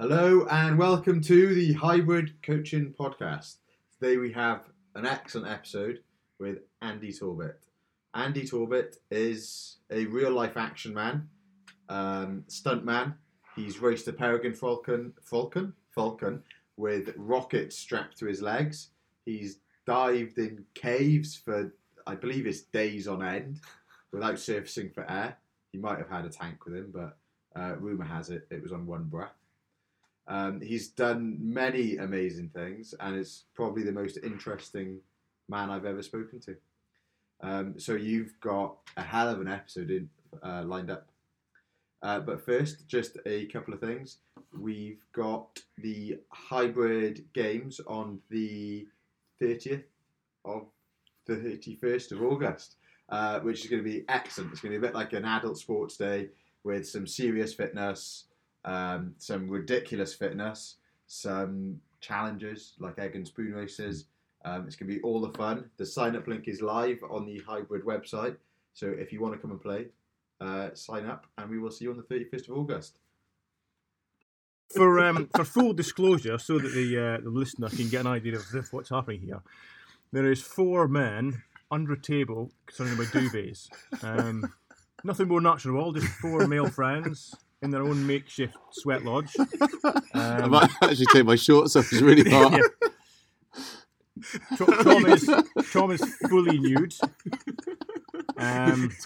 Hello and welcome to the Hybrid Coaching Podcast. Today we have an excellent episode with Andy Torbet. Andy Torbet is a real life action man, um, stunt man. He's raced a peregrine falcon, falcon, falcon with rockets strapped to his legs. He's dived in caves for, I believe, it's days on end without surfacing for air. He might have had a tank with him, but uh, rumor has it it was on one breath. Um, he's done many amazing things, and is probably the most interesting man I've ever spoken to. Um, so you've got a hell of an episode in, uh, lined up. Uh, but first, just a couple of things. We've got the hybrid games on the 30th of the 31st of August, uh, which is going to be excellent. It's going to be a bit like an adult sports day with some serious fitness, um, some ridiculous fitness, some challenges like egg and spoon races. Um, it's going to be all the fun. The sign up link is live on the hybrid website. So if you want to come and play, uh, sign up and we will see you on the 31st of August. For um, for full disclosure, so that the uh, the listener can get an idea of this, what's happening here, there is four men under a table surrounded by duvets. Um, nothing more natural, all just four male friends in their own makeshift sweat lodge. I Um, might actually take my shorts off. It's really hot. yeah. Tom, Tom is Tom is fully nude. Um,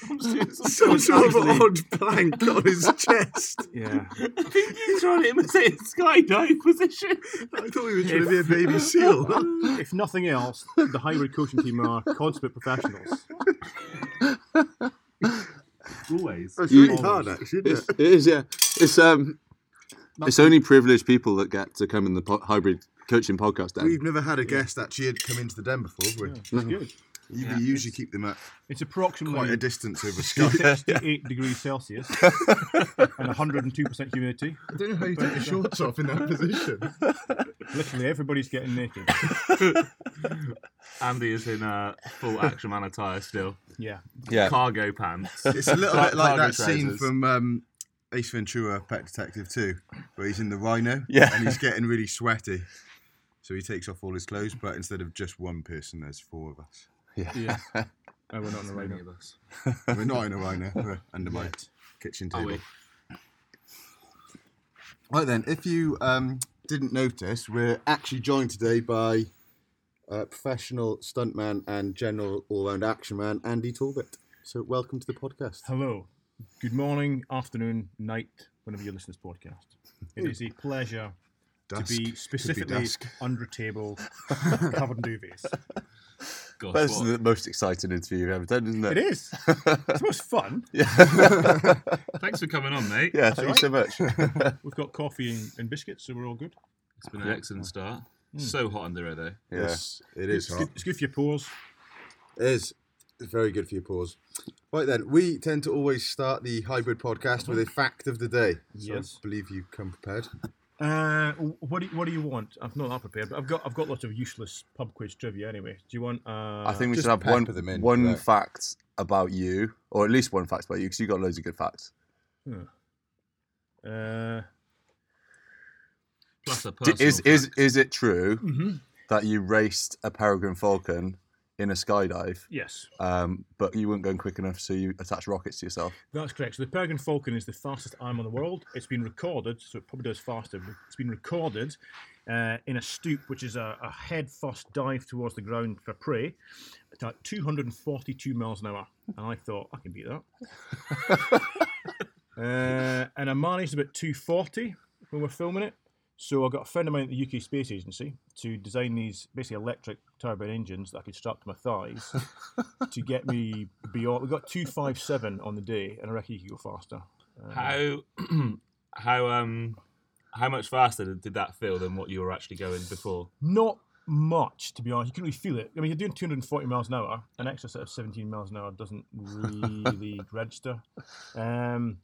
Some sort of actually- odd plank on his chest. yeah, I think he's trying to imitate a skydive position. I thought he was trying to be a baby seal. if nothing else, the hybrid coaching team are consummate professionals. Always. That's You- really hard, actually, It's, isn't it is, yeah. It's um, it's only privileged people that get to come in the po- hybrid coaching podcast. it? Den. We've never had a guest actually had come into the den before, have we? It's good. You Yeah. usually keep them at It's approximately quite a approximately distance over Skype. 68 degrees Celsius and 102% humidity. I don't know how you take your shorts off in that position. Literally, everybody's getting naked. Andy is in uh, full action man attire still. Yeah. Yeah. Cargo pants. It's a little bit like cargo that scene from um, Ace Ventura, Pet Detective 2, where he's in the rhino Yeah. and he's getting really sweaty. So he takes off all his clothes, but instead of just one person, there's four of us. Yeah. Yeah. Oh, we're not in a right Many of us. We're not in a rhino, we're under my kitchen table. Right then, if you um, didn't notice, we're actually joined today by uh, professional stuntman and general all-round action man Andy Torbet. So welcome to the podcast. Hello. Good morning, afternoon, night, whenever you listen to this podcast. It is a pleasure Dusk. to be Could be specifically under a table covered in duvets. Gosh, That's what- the most exciting interview you've ever done, isn't it? It is. It's the most fun. Yeah. Thanks for coming on, mate. Yeah, thank you so much. We've got coffee and, and biscuits, so we're all good. It's been an excellent start. Mm. So hot under here, though. yeah. Yes, it is It's hot. good, it's good for your pores. It is. It's very good for your pause. Right then, we tend to always start the hybrid podcast with a fact of the day. So Yes. I believe you come prepared. Uh, what do you, what do you want? I'm not that prepared, but I've got I've got lots of useless pub quiz trivia anyway. Do you want? Uh, I think we should have one, pepper them in one for that. fact about you, or at least one fact about you, because you've got loads of good facts. Uh, Plus a D- personal is is fact. is it true mhm. that you raced a peregrine falcon in a skydive, Yes, um, but you weren't going quick enough, so you attached rockets to yourself? that's correct. So the Peregrine Falcon is the fastest arm in the world. It's been recorded, so it probably does faster. but It's been recorded uh, in a stoop, which is a, a head first dive towards the ground for prey, at 242 miles an hour. And I thought I can beat that. uh, and I managed about 240 when we're filming it. So I got a friend of mine at the UK Space Agency to design these basically electric turbine engines that I could strap to my thighs to get me beyond. We got two five seven on the day, and I reckon you could go faster. Uh, How, how, um, how much faster did, did that feel than what you were actually going before? Not much, to be honest. You couldn't really feel it. I mean, you're doing 240 miles an hour. An extra set of 17 miles an hour doesn't really register. Um,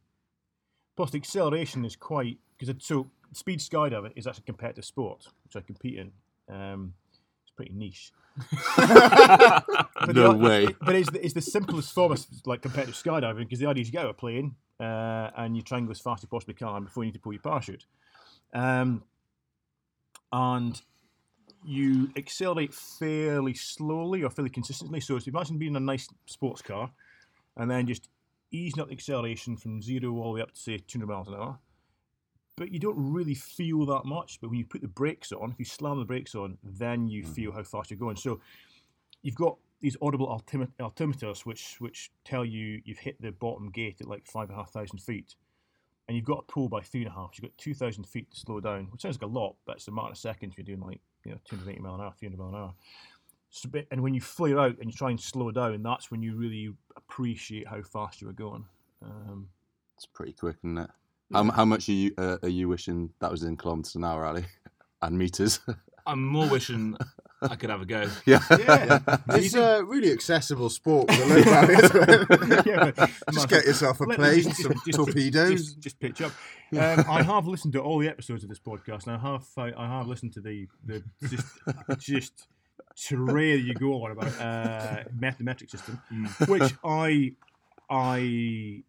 plus, the acceleration is quite because so speed skydiving is actually a competitive sport, which I compete in. Um, it's pretty niche. No the- way. But it's the, it's the simplest form of like competitive skydiving because the idea is you get out a plane uh, and you try and go as fast as you possibly can before you need to pull your parachute. Um, and you accelerate fairly slowly or fairly consistently. So it's imagine being in a nice sports car and then just easing up the acceleration from zero all the way up to say 200 miles an hour. But you don't really feel that much. But when you put the brakes on, if you slam the brakes on, then you feel how fast you're going. So you've got these audible altimi- altimeters which which tell you you've hit the bottom gate at like five and a half thousand feet, and you've got to pull by three and a half. So you've got two thousand feet to slow down, which sounds like a lot, but it's a matter of seconds. If you're doing like you know 280 mile an hour, 300 mile an hour. So, and when you flare out and you try and slow down, that's when you really appreciate how fast you were going. Um, It's pretty quick, isn't it? How, how much are you uh, are you wishing that was in kilometres an hour, Ali, and meters? I'm more wishing I could have a go. yeah. Yeah, it's a really accessible sport with a low barrier yeah, but- Just get yourself a Let- plane, just- some just- torpedoes. Just, just pitch up. Um, I have listened to all the episodes of this podcast, and I have I, I have listened to the the just just tirade you go on about uh, mathematic system, which I I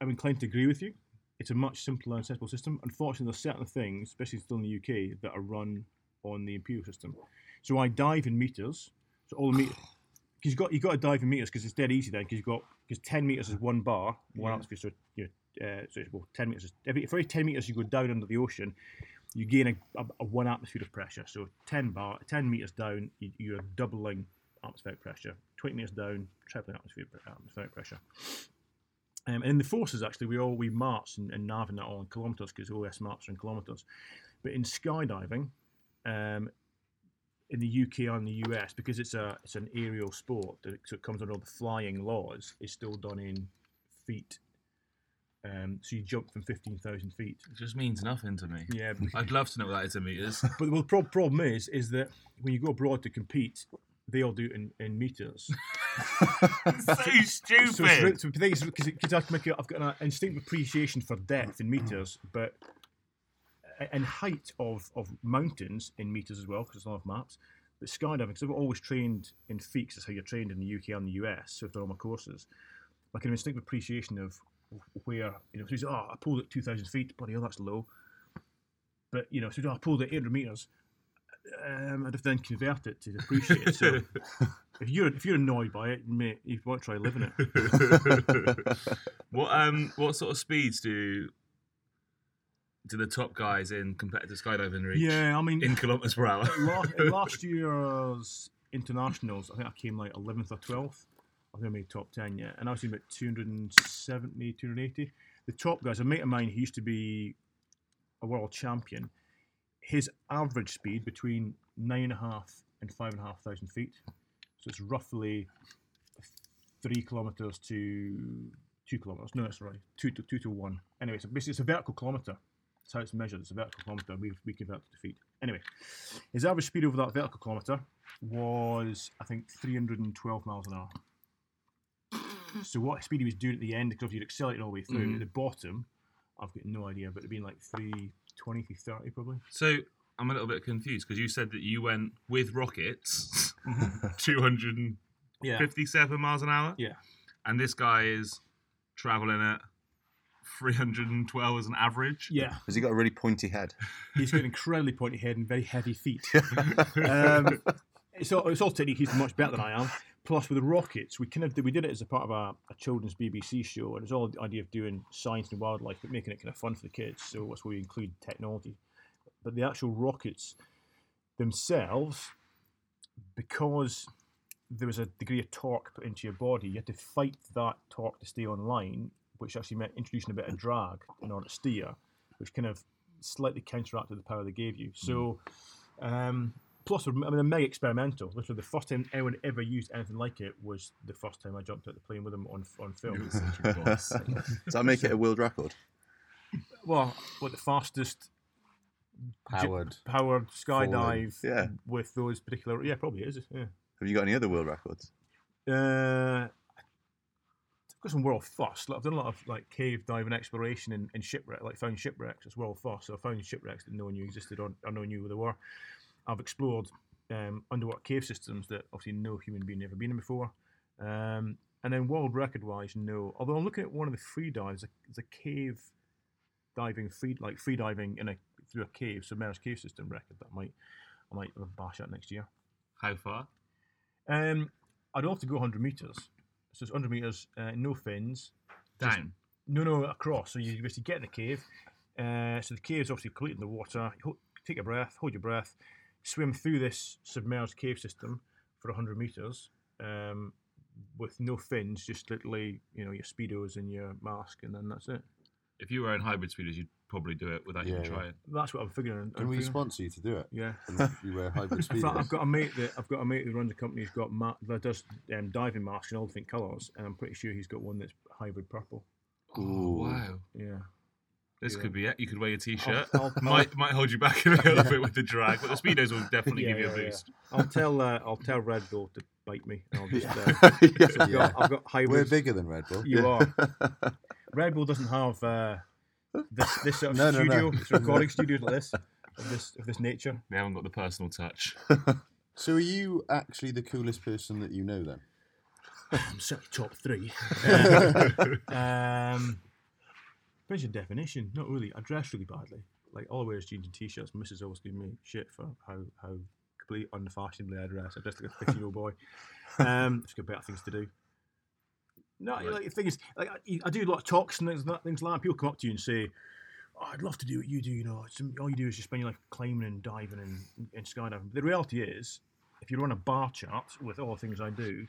am inclined to agree with you. It's a much simpler and accessible system. Unfortunately, there's certain things, especially still in the UK, that are run on the imperial system. So I dive in meters. So all the meters. Because you've got you got to dive in meters because it's dead easy then because you've got because ten meters is one bar one atmosphere so you know, uh, so it's, well ten meters is, every for every ten meters you go down under the ocean you gain a, a, a one atmosphere of pressure so ten bar ten meters down you, you're doubling atmospheric pressure twenty meters down tripling atmospheric atmospheric pressure um, and in the forces actually we all we march and, and nav in that all in kilometers because OS maps are in kilometers but in skydiving um, in the UK and the US because it's a it's an aerial sport that so it comes under all the flying laws. It's still done in feet. Um, so you jump from fifteen thousand feet. It just means nothing to me. Yeah, I'd love to know what that is in meters. but the prob- problem is is that when you go abroad to compete, they all do it in, in meters. so stupid. So, it's, re- so the thing because I can make it, I've got an uh, instinctive appreciation for depth in meters, but and height of, of mountains in meters as well, because there's a lot of maps. But skydiving, because I've always trained in feet, 'cause that's how you're trained in the UK and the US, so I've done all my courses. Like an instinctive appreciation of where, you know, so you say, oh, I pulled at 2,000 feet, bloody hell, that's low. But, you know, so oh, I pulled at 800 meters. Um, I'd have then convert it to appreciate it. So if you're if you're annoyed by it, mate, you want to try living it. what um what sort of speeds do do the top guys in competitive skydiving reach? Yeah, I mean, In kilometers per hour. last, last year's internationals, I think I came like 11th or 12th. I think I made top 10, yeah. And I was in about 270, 280. The top guys, a mate of mine, he used to be a world champion. His average speed between nine and a half and five and a half thousand feet. So it's roughly three kilometers to two kilometers. No, that's right. Two to two to one. Anyway, so basically it's a vertical kilometer. That's how it's measured. It's a vertical kilometer. We we convert it to feet. Anyway, his average speed over that vertical kilometer was I think 312 miles an hour. So what speed he was doing at the end, because you'd accelerate all the way through, mm-hmm. at the bottom, I've got no idea, but it'd been like 320, 330 probably. So I'm a little bit confused because you said that you went with rockets Mm-hmm. 257 Yeah. miles an hour, Yeah. and this guy is traveling at 312 as an average. Yeah. Has he got a really pointy head? He's got an incredibly pointy head and very heavy feet. um, it's all, it's all technique. He's much better than I am. Plus, with the rockets, we kind of did, we did it as a part of a, a children's BBC show, and it's all the idea of doing science and wildlife, but making it kind of fun for the kids. So that's where we include technology. But the actual rockets themselves, because there was a degree of torque put into your body, you had to fight that torque to stay online, which actually meant introducing a bit of drag in order to steer, which kind of slightly counteracted the power they gave you. So, um, plus, I mean, they're mega experimental. Literally, the first time anyone ever used anything like it was the first time I jumped out the plane with them on on film. Does that make it a world record? well, what the fastest Powered. powered skydive Yeah. with those particular? Yeah, probably is. Yeah. Have you got any other world records? Uh, I've got some world first. Like, I've done a lot of like cave diving exploration and, and shipwreck, like found shipwrecks as world first. So I found shipwrecks that no one knew existed or, or no one knew where they were. I've explored um, underwater cave systems that obviously no human being ever been in before. Um, and then world record wise, no. Although I'm looking at one of the free dives, there's a cave diving free like free diving in a through a cave submerged cave system record that I might I might bash out next year. How far? Um, I'd love to go 100 meters. So it's 100 meters, uh, no fins. Just- Down. No, no, across. So you basically get in the cave. Uh, so the cave is obviously completely in the water. You take a breath, hold your breath, swim through this submerged cave system for 100 meters um, with no fins, just literally, you know, your speedos and your mask, and then that's it. If you were in hybrid speedos, you'd probably do it without even Yeah, yeah. trying. That's what I'm figuring. Can I'm we figuring- sponsor you to do it? Yeah. And you wear hybrid In fact, I've got a mate that I've got a mate who runs a company who's got ma- that does um, diving masks in all different colours, and I'm pretty sure he's got one that's hybrid purple. Oh, Ooh. wow. Yeah. This Yeah. could be it. You could wear your t-shirt. I'll, I'll, might might hold you back a little bit with the drag, but the speedos will definitely Yeah, give you a yeah, yeah. boost. I'll tell uh, I'll tell Red Bull to bite me. I'll just, uh, Yeah. so I've, got, I've got We're hybrid. bigger than Red Bull. You are. Red Bull doesn't have uh, this this sort of No, no, no. studio, this recording studios like this of this of this nature. They haven't got the personal touch. So are you actually the coolest person that you know then? I'm certainly top three. Um, your definition. Not really. I dress really badly. Like all I wear is jeans and t-shirts. Missus always gives me shit for how how completely unfashionably I dress. I dress like a fifteen-year-old boy. Um, just got better things to do. No, Right. like the thing is, like I, I do a lot of talks and things, like- things like that. People come up to you and say, oh, "I'd love to do what you do." You know, all you do is just spend your life climbing and diving and, and skydiving. The reality is, if you run a bar chart with all the things I do,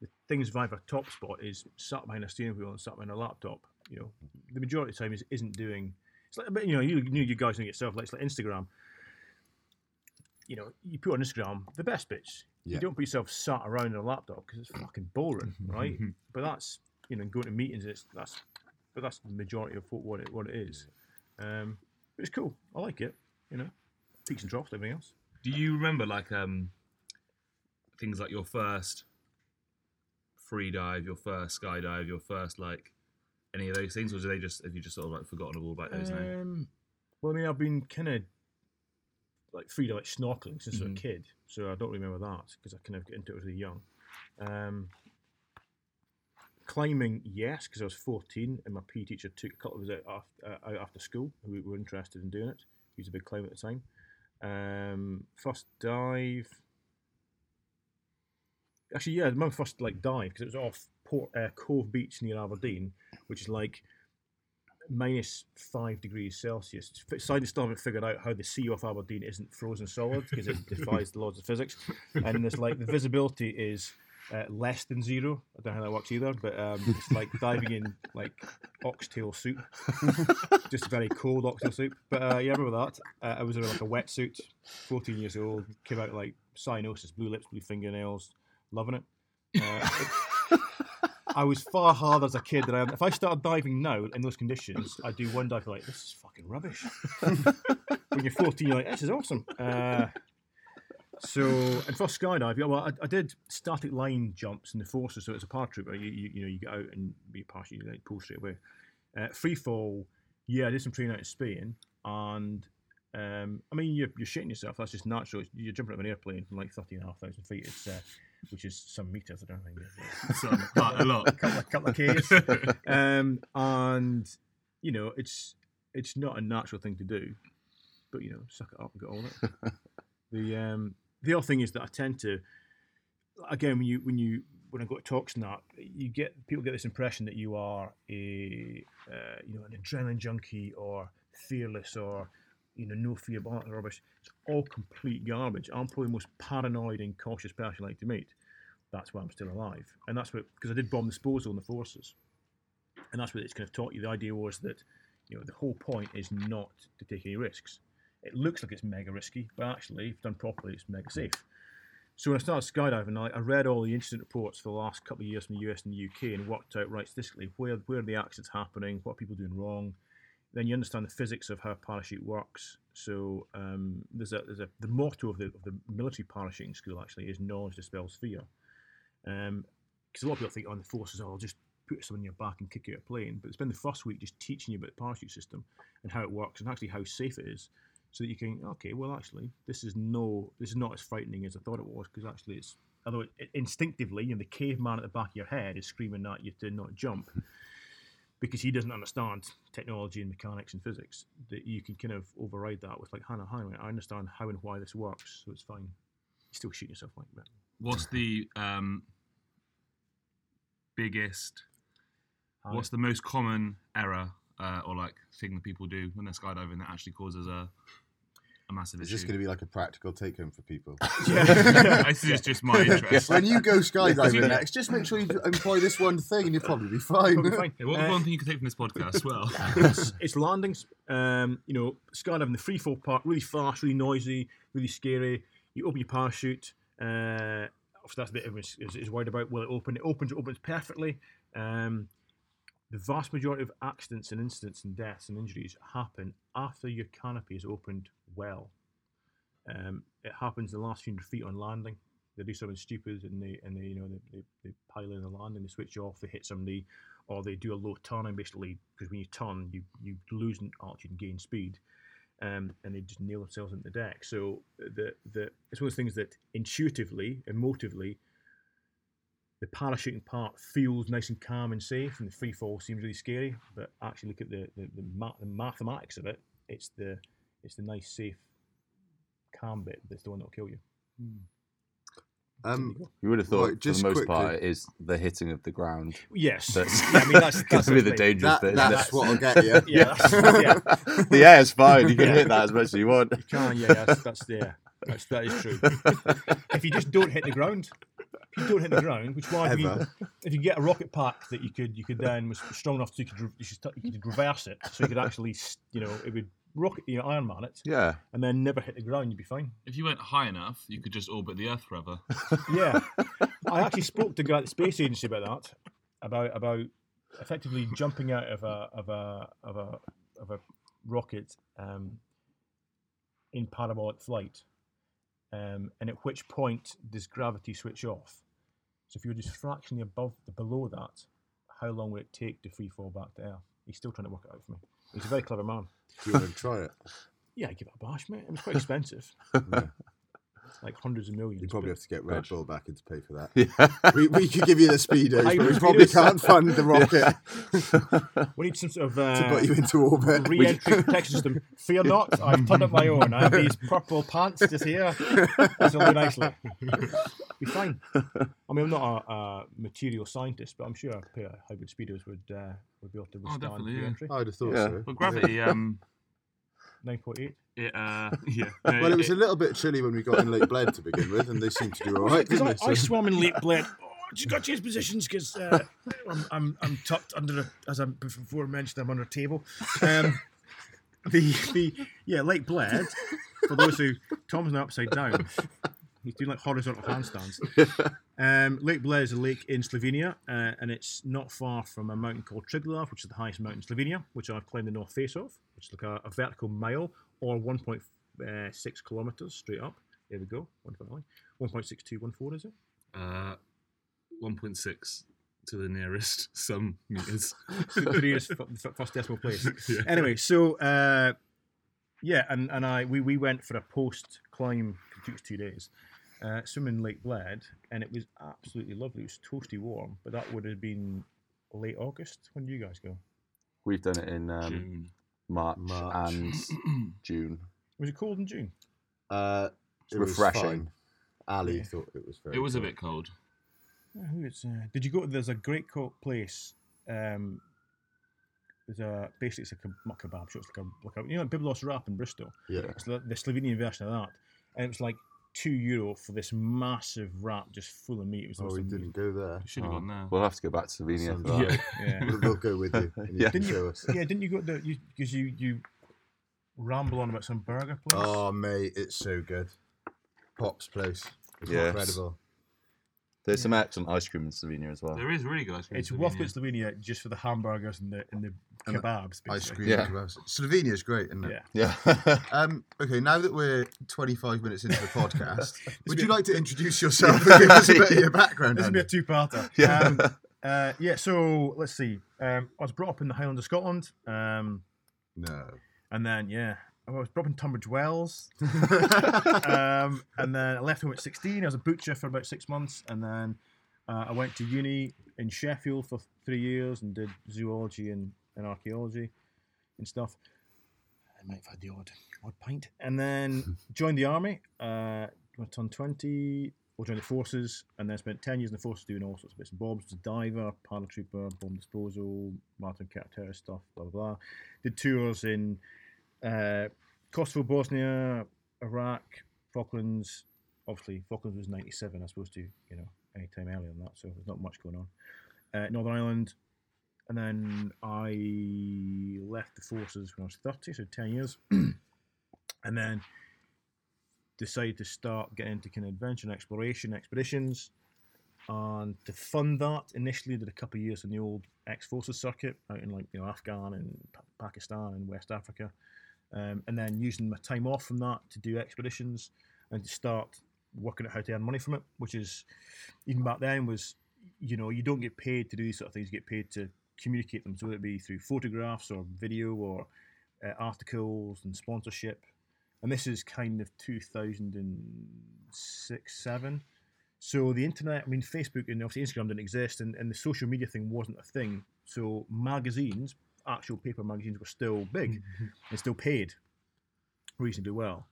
the things Viva top spot is sat behind a steering wheel and sat behind a laptop. You know, the majority of the time is isn't doing. It's like, but you know, you, you, you guys know yourself. Like it's like Instagram. You know, you put on Instagram the best bits. Yeah. You don't put yourself sat around a laptop because it's fucking boring, right? but that's you know, going to meetings. It's that's, but that's the majority of what, what it what it is. Um, but it's cool. I like it. You know, peaks and troughs, everything else. Do you remember like um things like your first free dive, your first skydive, your first like any of those things, or do they just have you just sort of like forgotten all about those now? Um, well, I mean, I've been kind of like free to like snorkeling since I was a kid, so I don't remember that because I kind of get into it really young. Um, climbing, yes, because I was 14 and my PE teacher took a couple of us out after, uh, out after school who were interested in doing it. He was a big climber at the time. Um, first dive. Actually, yeah, my first like dive because it was off Port uh, Cove Beach near Aberdeen, which is like minus five degrees Celsius. Scientists still haven't figured out how the sea off Aberdeen isn't frozen solid because it defies the laws of physics. And there's like the visibility is uh, less than zero. I don't know how that works either, but um, it's like diving in like oxtail soup, just very cold oxtail soup. But uh, yeah, I remember that. Uh, I was in like a wetsuit, 14 years old, came out like cyanosis, blue lips, blue fingernails, loving it. Uh, I was far harder as a kid than I am. If I started diving now in those conditions, I'd do one dive like this is fucking rubbish. when you're 14, you're like this is awesome. Uh, so and for skydive, yeah, well, I, I did static line jumps in the forces, so it's a paratrooper. You, you you know you get out and be parachute, you like, pull straight away. Uh, free fall, yeah, I did some training out in Spain, and um, I mean you're, you're shitting yourself. That's just natural. You're jumping out of an airplane from like 13,500 feet. It's uh, which is some meters. I don't think. it's- So, but a lot. couple of, couple of Ks. um, and you know, it's it's not a natural thing to do, but you know, suck it up and get on it. the um, the other thing is that I tend to, again, when you when you when I go to talks and that, you get people get this impression that you are a uh, you know an adrenaline junkie or fearless or you know no fear, that rubbish. It's all complete garbage. I'm probably the most paranoid and cautious person I like to meet. That's why I'm still alive, and that's what because I did bomb disposal in the forces, and that's what it's kind of taught you. The idea was that you know the whole point is not to take any risks. It looks like it's mega risky, but actually, if done properly, it's mega safe. So when I started skydiving, I, I read all the incident reports for the last couple of years from the US and the UK and worked out right statistically where where are the accidents happening, what are people doing wrong. Then you understand the physics of how parachute works. So um, there's a there's a the motto of the of the military parachuting school actually is knowledge dispels fear. Because a lot of people think on the forces, oh, I'll just put someone in your back and kick you out a plane. But it's been the first week just teaching you about the parachute system and how it works and actually how safe it is, so that you can okay, well actually this is no this is not as frightening as I thought it was because actually it's although it, it instinctively you know, the caveman at the back of your head is screaming at you to not jump. Because he doesn't understand technology and mechanics and physics, that you can kind of override that with like, Hannah, Hannah, I understand how and why this works, so it's fine. You still shoot yourself like that. What's the um, biggest? Hannah. What's the most common error uh, or like thing that people do when they're skydiving that actually causes a a massive Is issue? this going to be like a practical take home for people? yeah, this is just my interest. when you go skydiving next, just make sure you employ this one thing and you'll probably be fine. Probably fine. Yeah, what Uh, one thing you can take from this podcast? as Well, it's, it's landings. Um, you know, skydiving the free fall part, really fast, really noisy, really scary. You open your parachute. Uh, obviously, that's the bit everyone is, is worried about. Will it open? It opens. It opens perfectly. Um, the vast majority of accidents and incidents and deaths and injuries happen after your canopy is opened well. Um, it happens the last few hundred feet on landing. They do something stupid and they and they you know they, they, they pile in the landing, they switch off, they hit somebody, or they do a low turning basically because when you turn you you lose in altitude and gain speed, um, and they just nail themselves into the deck. So the the it's one of those things that intuitively, emotively, the parachuting part feels nice and calm and safe, and the free fall seems really scary. But actually, look at the the, the, ma- the mathematics of it. It's the it's the nice, safe, calm bit that's the one that'll kill you. Um, You would have thought, Right, just for the most quickly- part, it is the hitting of the ground. Yes, That's, yeah, I mean that's going to be the thing. dangerous that, bit. that's isn't what'll get you. Yeah, that's, yeah, it? the air is fine. You can Yeah. hit that as much as you want. you can. Yeah, that's, that's yeah, that's, that is true. if you just don't hit the ground, if you don't hit the ground, which one if you, if you get a rocket pack that you could you could then was strong enough so you could you, should, you could reverse it, so you could actually you know it would rocket you know, Iron Man it Yeah. and then never hit the ground, you'd be fine. if you went high enough, you could just orbit the Earth forever. Yeah, I actually spoke to a guy at the space agency about that, about about effectively jumping out of a of a of a of a rocket um, in parabolic flight, um, and at which point does gravity switch off? So if you were just fractionally above the below that, how long would it take to free fall back to Earth? He's still trying to work it out for me. He's a very clever man. Do you want to try it? Yeah, give it a bash, mate. It was quite expensive, like hundreds of millions. You probably have to get Red Gosh. Bull back in to pay for that. Yeah. We, we could give you the speedos, but we probably can't fund the rocket We need some sort of uh, to put you into orbit. re-entry protection system. Fear not, I've turned up my own. I have these purple pants just here. This will do nicely. Be fine. I mean, I'm not a, a material scientist, but I'm sure a pair of hybrid speedos would uh, would be able to withstand definitely, yeah. re-entry. I'd have thought Yeah. so. But gravity, um, 9.8. it, uh, yeah. Well, it was a little bit chilly when we got in Lake Bled to begin with, and they seemed to do all right, Because didn't I, they? I swam in Lake Bled. Oh, just got to change positions because uh, I'm, I'm I'm tucked under a, as I before mentioned I'm under a table. Um, the the yeah Lake Bled for those who Tom's now upside down. He's doing like horizontal handstands. Um, lake Bled is a lake in Slovenia, uh, and it's not far from a mountain called Triglav, which is the highest mountain in Slovenia, which I've climbed the north face of, which is like a, a vertical mile or 1.6 kilometers straight up. There we go. 1.6214 is it? uh, 1.6 to the nearest some meters. F- f- first decimal place. Yeah. Anyway, so uh, yeah, and, and I we, we went for a post climb. It took us two days. Uh, swimming in Lake Bled, and it was absolutely lovely. It was toasty warm, but that would have been late August. When did you guys go? We've done it in um, June. March, March. and June. Was it cold in June? Uh, It's it was refreshing. fine. Ali Yeah. thought it was very. It was a bit cold. Uh, who uh, did you go? There's a great coat place. Um, there's a basically it's like a not kebab shop. It's like a like a you know like Biblos Wrap in Bristol. Yeah. It's the, the Slovenian version of that, and it was like two euro for this massive wrap just full of meat. It was Oh, most we amazing- didn't go there. Should have Oh, gone there. We'll have to go back to Slovenia for that. right. Yeah. We'll, we'll go with you. And you Yeah. can Didn't show you? us. Yeah, didn't you go there? Because you, you ramble on about some burger place. Oh, mate, it's so good. Pop's place. It's Yes. incredible. There's some excellent ice cream in Slovenia as well. There is really good ice cream. it's in worth Slovenia. going to Slovenia just for the hamburgers and the and the And the kebabs. Ice basically. cream. Yeah. and kebabs. Slovenia's great, isn't it? Yeah. Yeah. Um, okay, now that we're 25 minutes into the podcast, would you a- like to introduce yourself and give us a bit of your background? This will be a Andy? two-parter. Yeah. Um, uh, yeah. So let's see. Um, I was brought up in the Highlands of Scotland, um, No. and then yeah, I was brought up in Tunbridge Wells, um, and then I left home at 16. I was a butcher for about six months, and then Uh, I went to uni in Sheffield for three years and did zoology and, and archaeology and stuff. I might have had the odd odd pint, and then joined the army. Uh, I turned twenty, or joined the forces, and then spent ten years in the forces doing all sorts of bits and bobs. Was a diver, paratrooper, bomb disposal, Martin Terror stuff, blah blah blah. Did tours in uh, Kosovo, Bosnia, Iraq, Falklands. Obviously, Falklands was '97. I suppose, to you know any time earlier than that, so there's not much going on. Uh, Northern Ireland, and then I left the forces when I was 30, so 10 years, and then decided to start getting into kind of adventure and exploration expeditions. And to fund that, initially did a couple of years in the old ex-forces circuit out in like you know Afghan and Pa- Pakistan and West Africa, um, and then using my time off from that to do expeditions and to start working out how to earn money from it, which is even back then was you know you don't get paid to do these sort of things. You get paid to communicate them, so whether it be through photographs or video or uh, articles and sponsorship. And this is kind of 2006, seven. So the internet, I mean, Facebook and obviously Instagram didn't exist, and, and the social media thing wasn't a thing. So magazines, actual paper magazines, were still big and still paid reasonably well.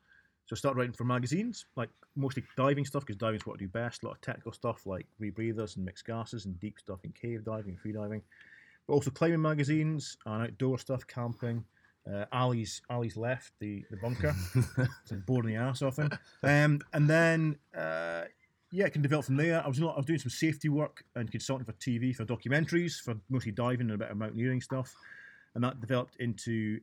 So I started writing for magazines, like mostly diving stuff, because diving's what I do best. A lot of technical stuff like rebreathers and mixed gases and deep stuff in cave diving and free diving. But also climbing magazines and outdoor stuff, camping. Uh, Ali's Ali's left the, the bunker, so boring the ass off him. Um, and then uh, yeah, it can develop from there. I was doing, I was doing some safety work and consulting for TV for documentaries for mostly diving and a bit of mountaineering stuff, and that developed into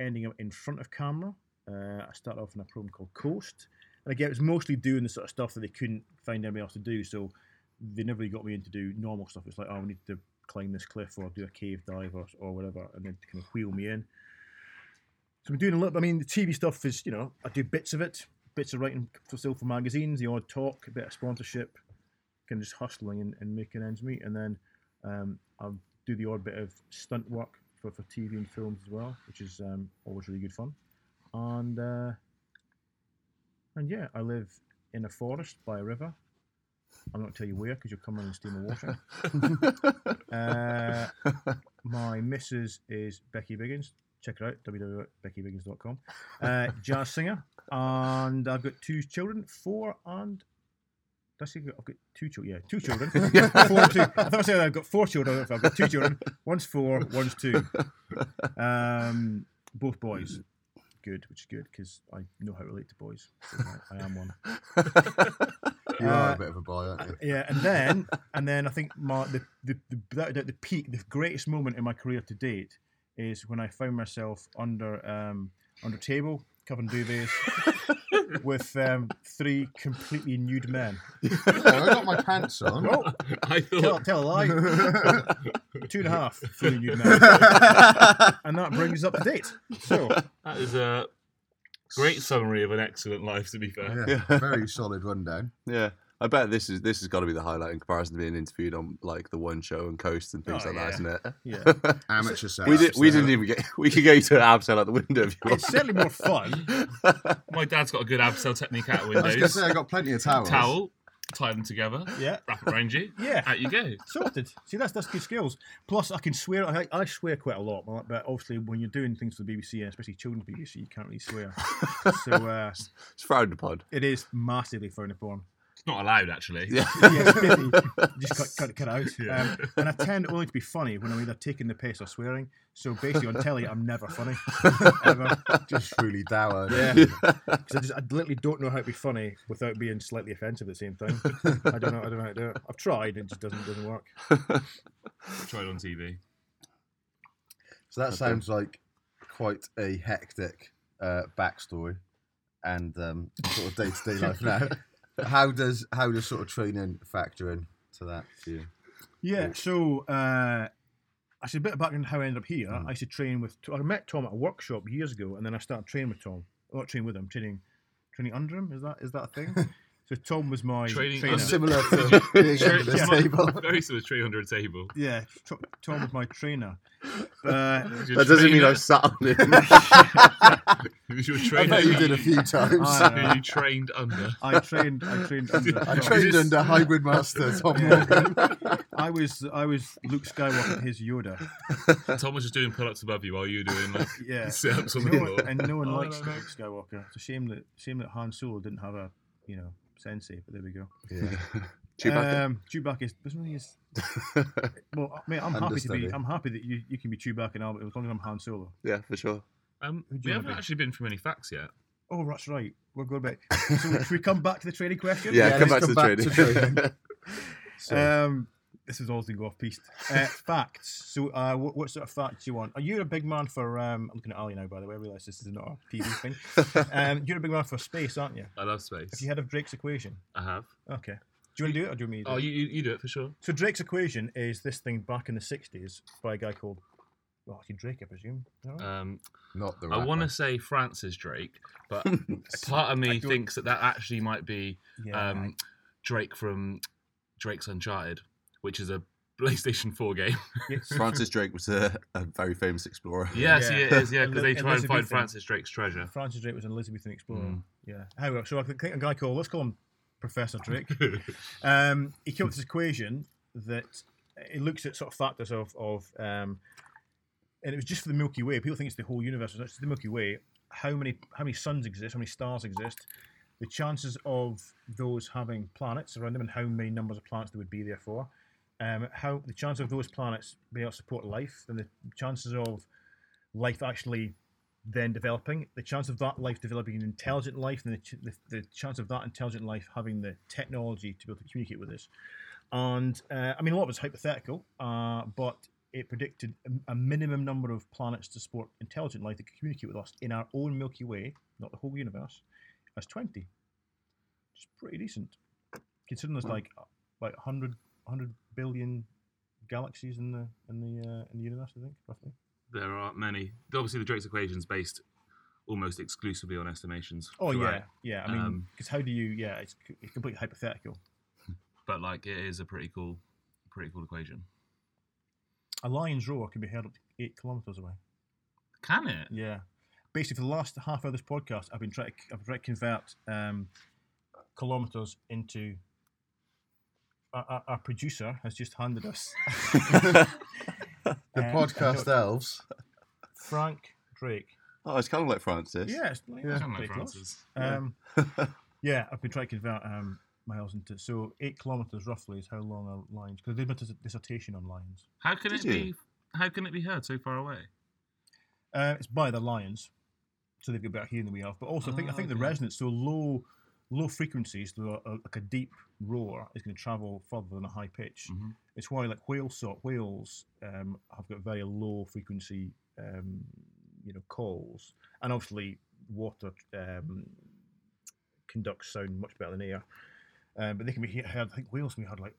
ending up in front of camera. Uh, I started off in a program called Coast, and again, it was mostly doing the sort of stuff that they couldn't find anybody else to do. So they never really got me in to do normal stuff. It's like, oh, we need to climb this cliff or do a cave dive or, or whatever, and then to kind of wheel me in. So I'm doing a little. I mean, the TV stuff is, you know, I do bits of it, bits of writing for still for magazines, the odd talk, a bit of sponsorship, kind of just hustling and, and making ends meet, and then um, I'll do the odd bit of stunt work for, for TV and films as well, which is um, always really good fun. And uh, and yeah, I live in a forest by a river. I'm not tell you where because you'll come in and steal my water. uh, my missus is Becky Biggins. Check her out, www.beckybiggins.com. Uh, jazz singer. And I've got two children, four and. Did I say I've got two children? Yeah, two children. four and two. I thought I said I've got four children. I've got two children. One's four, one's two. Um, both boys. Good, which is good because I know how to relate to boys. So I, I am one. You are Uh, a bit of a boy, aren't you? Yeah, and then and then I think my the the, the doubt, the peak, the greatest moment in my career to date is when I found myself under um under a table, covered in duvets, with um, three completely nude men. Oh, I got my pants on. No, I tell, thought tell a lie. Two and a half fully nude men, and that brings us up to date. So that is a great summary of an excellent life. To be fair, Yeah, very solid rundown. Yeah. I bet this is this has got to be the highlight in comparison to being interviewed on like the One Show and Coast and things Oh, like yeah. that, isn't it? yeah, Amateur setups. we did, we didn't even get. We could get you to an abseil out the window if you want. it's certainly more fun. my dad's got a good abseil technique out of I was going to say I got plenty of towels. Towel, tie them together, Yeah, wrap it around you. yeah. Out you go. Sorted. See, that's that's good skills. Plus, I can swear. I, I swear quite a lot, but- but obviously, when you're doing things for the BBC, and especially children's BBC, you can't really swear. so uh, It's frowned upon. it is massively frowned upon. It's not allowed actually. Yeah. Yeah, it's pity. just cut, cut, cut out. Yeah. Um, and I tend only to be funny when I'm either taking the piss or swearing. So basically, on telly, I'm never funny. Ever. Just truly dour. Yeah. Because I just I literally don't know how to be funny without being slightly offensive at the same time. I don't know. I don't know how to do it. I've tried. It just doesn't doesn't work. Tried on TV. So that Okay. sounds like quite a hectic uh, backstory and um, sort of day to day life now. How does how does sort of training factor in to that for you? Yeah, so uh, I said a bit of background how I ended up here. Mm. I used to train with. I met Tom at a workshop years ago, and then I started training with Tom. Not training with him, training, training under him. Is that is that a thing? so Tom was my Training trainer. Similar to being Tra- under this yeah. table. Very similar to tree under a table. yeah, Tom, Tom was my trainer. Uh, Your That doesn't mean trainer- I sat on it. you were I bet you did a few times. I Who know. you trained under. I trained. I trained. Under, I Is trained this- under Hybrid Master Tom Yeah. Morgan. I was. I was Luke Skywalker. His Yoda. Tom was just doing pull-ups above you while you were doing like Yeah. sit-ups on the No floor. one, and no one Oh, likes no, no. Luke Skywalker. It's a shame that shame that Han Solo didn't have a you know sensei. But there we go. Yeah. Chewbacca. Um, Chewbacca is doesn't is. Well, mate, I'm happy to be. I'm happy that you, you can be Chewbacca and Albert as long as I'm Han Solo. yeah, for sure. Um, we you haven't be? actually been through any facts yet. Oh, that's right. We're going back. So should we come back to the training question? Yeah, Yeah, come let's back to come the back to training. training. So, Um, this is always going to go off piste. Uh, facts. So, uh, what, what sort of facts do you want? Are you a big man for? Um, I'm looking at Ali now, by the way. I realise this is not a TV thing. Um, you're a big man for space, aren't you? I love space. Have you heard of Drake's equation? I have. Okay. Do you want to do it, or do you want me? To do Oh, it? you, you, you do it for sure. So Drake's equation is this thing back in the '60s by a guy called, well, actually Drake, I presume. Is right? Um, not the I want to say Francis Drake, but part of me thinks that that actually might be yeah. um, Drake from Drake's Uncharted, which is a PlayStation 4 game. Yeah, Francis Drake was a, a very famous explorer. yes, Yeah. he is. Yeah, because they try and find Francis Drake's treasure. Francis Drake was an Elizabethan explorer. Mm. Yeah. However, so I think a guy called let's call him Professor Drake. um, he came up with this equation that it looks at sort of factors of of um, and it was just for the Milky Way. People think it's the whole universe, it's just the Milky Way. How many how many suns exist? How many stars exist? The chances of those having planets around them, and how many numbers of planets there would be therefore. Um, how the chance of those planets being able to support life, and the chances of life actually then developing, the chance of that life developing an intelligent life, and the, ch- the, the chance of that intelligent life having the technology to be able to communicate with us. And uh, I mean, a lot of it's hypothetical, uh, but it predicted a, a minimum number of planets to support intelligent life that could communicate with us in our own Milky Way, not the whole universe, as 20. Which is pretty decent. Considering there's like like 100, 100 billion galaxies in the in the uh, in the universe, I think, roughly. There aren't many. Obviously, the Drake's equation is based almost exclusively on estimations. Oh throughout, yeah, yeah. I mean, Um, because how do you? Yeah, it's, it's completely hypothetical. but like it is a pretty cool, pretty cool equation. A lion's roar can be heard up to eight kilometers away. Can it? Yeah, basically, for the last half of this podcast, I've been trying. To, I've been trying to convert um, kilometers into. Our, our, our producer has just handed us the uh, podcast elves. Frank Drake. Oh, it's kind of like Francis. Yeah, it's, yeah, Kind it's of like pretty close. Francis. Um, yeah, I've been trying to convert um, miles into so eight kilometers roughly is how long a lions because I did my dis- dissertation on lions. How can Did it you? be? How can it be heard so far away? Uh, it's by the lions, so they've got better hearing than we have. But also, I think I Ah, think the okay. resonance, so low, low frequencies, so a, like a deep roar, is going to travel further than a high pitch. Mhm. It's why like whale sort whales um, have got very low frequency, um, you know, calls, and obviously water um, conducts sound much better than air. Um, but they can be heard. I think whales can be heard like.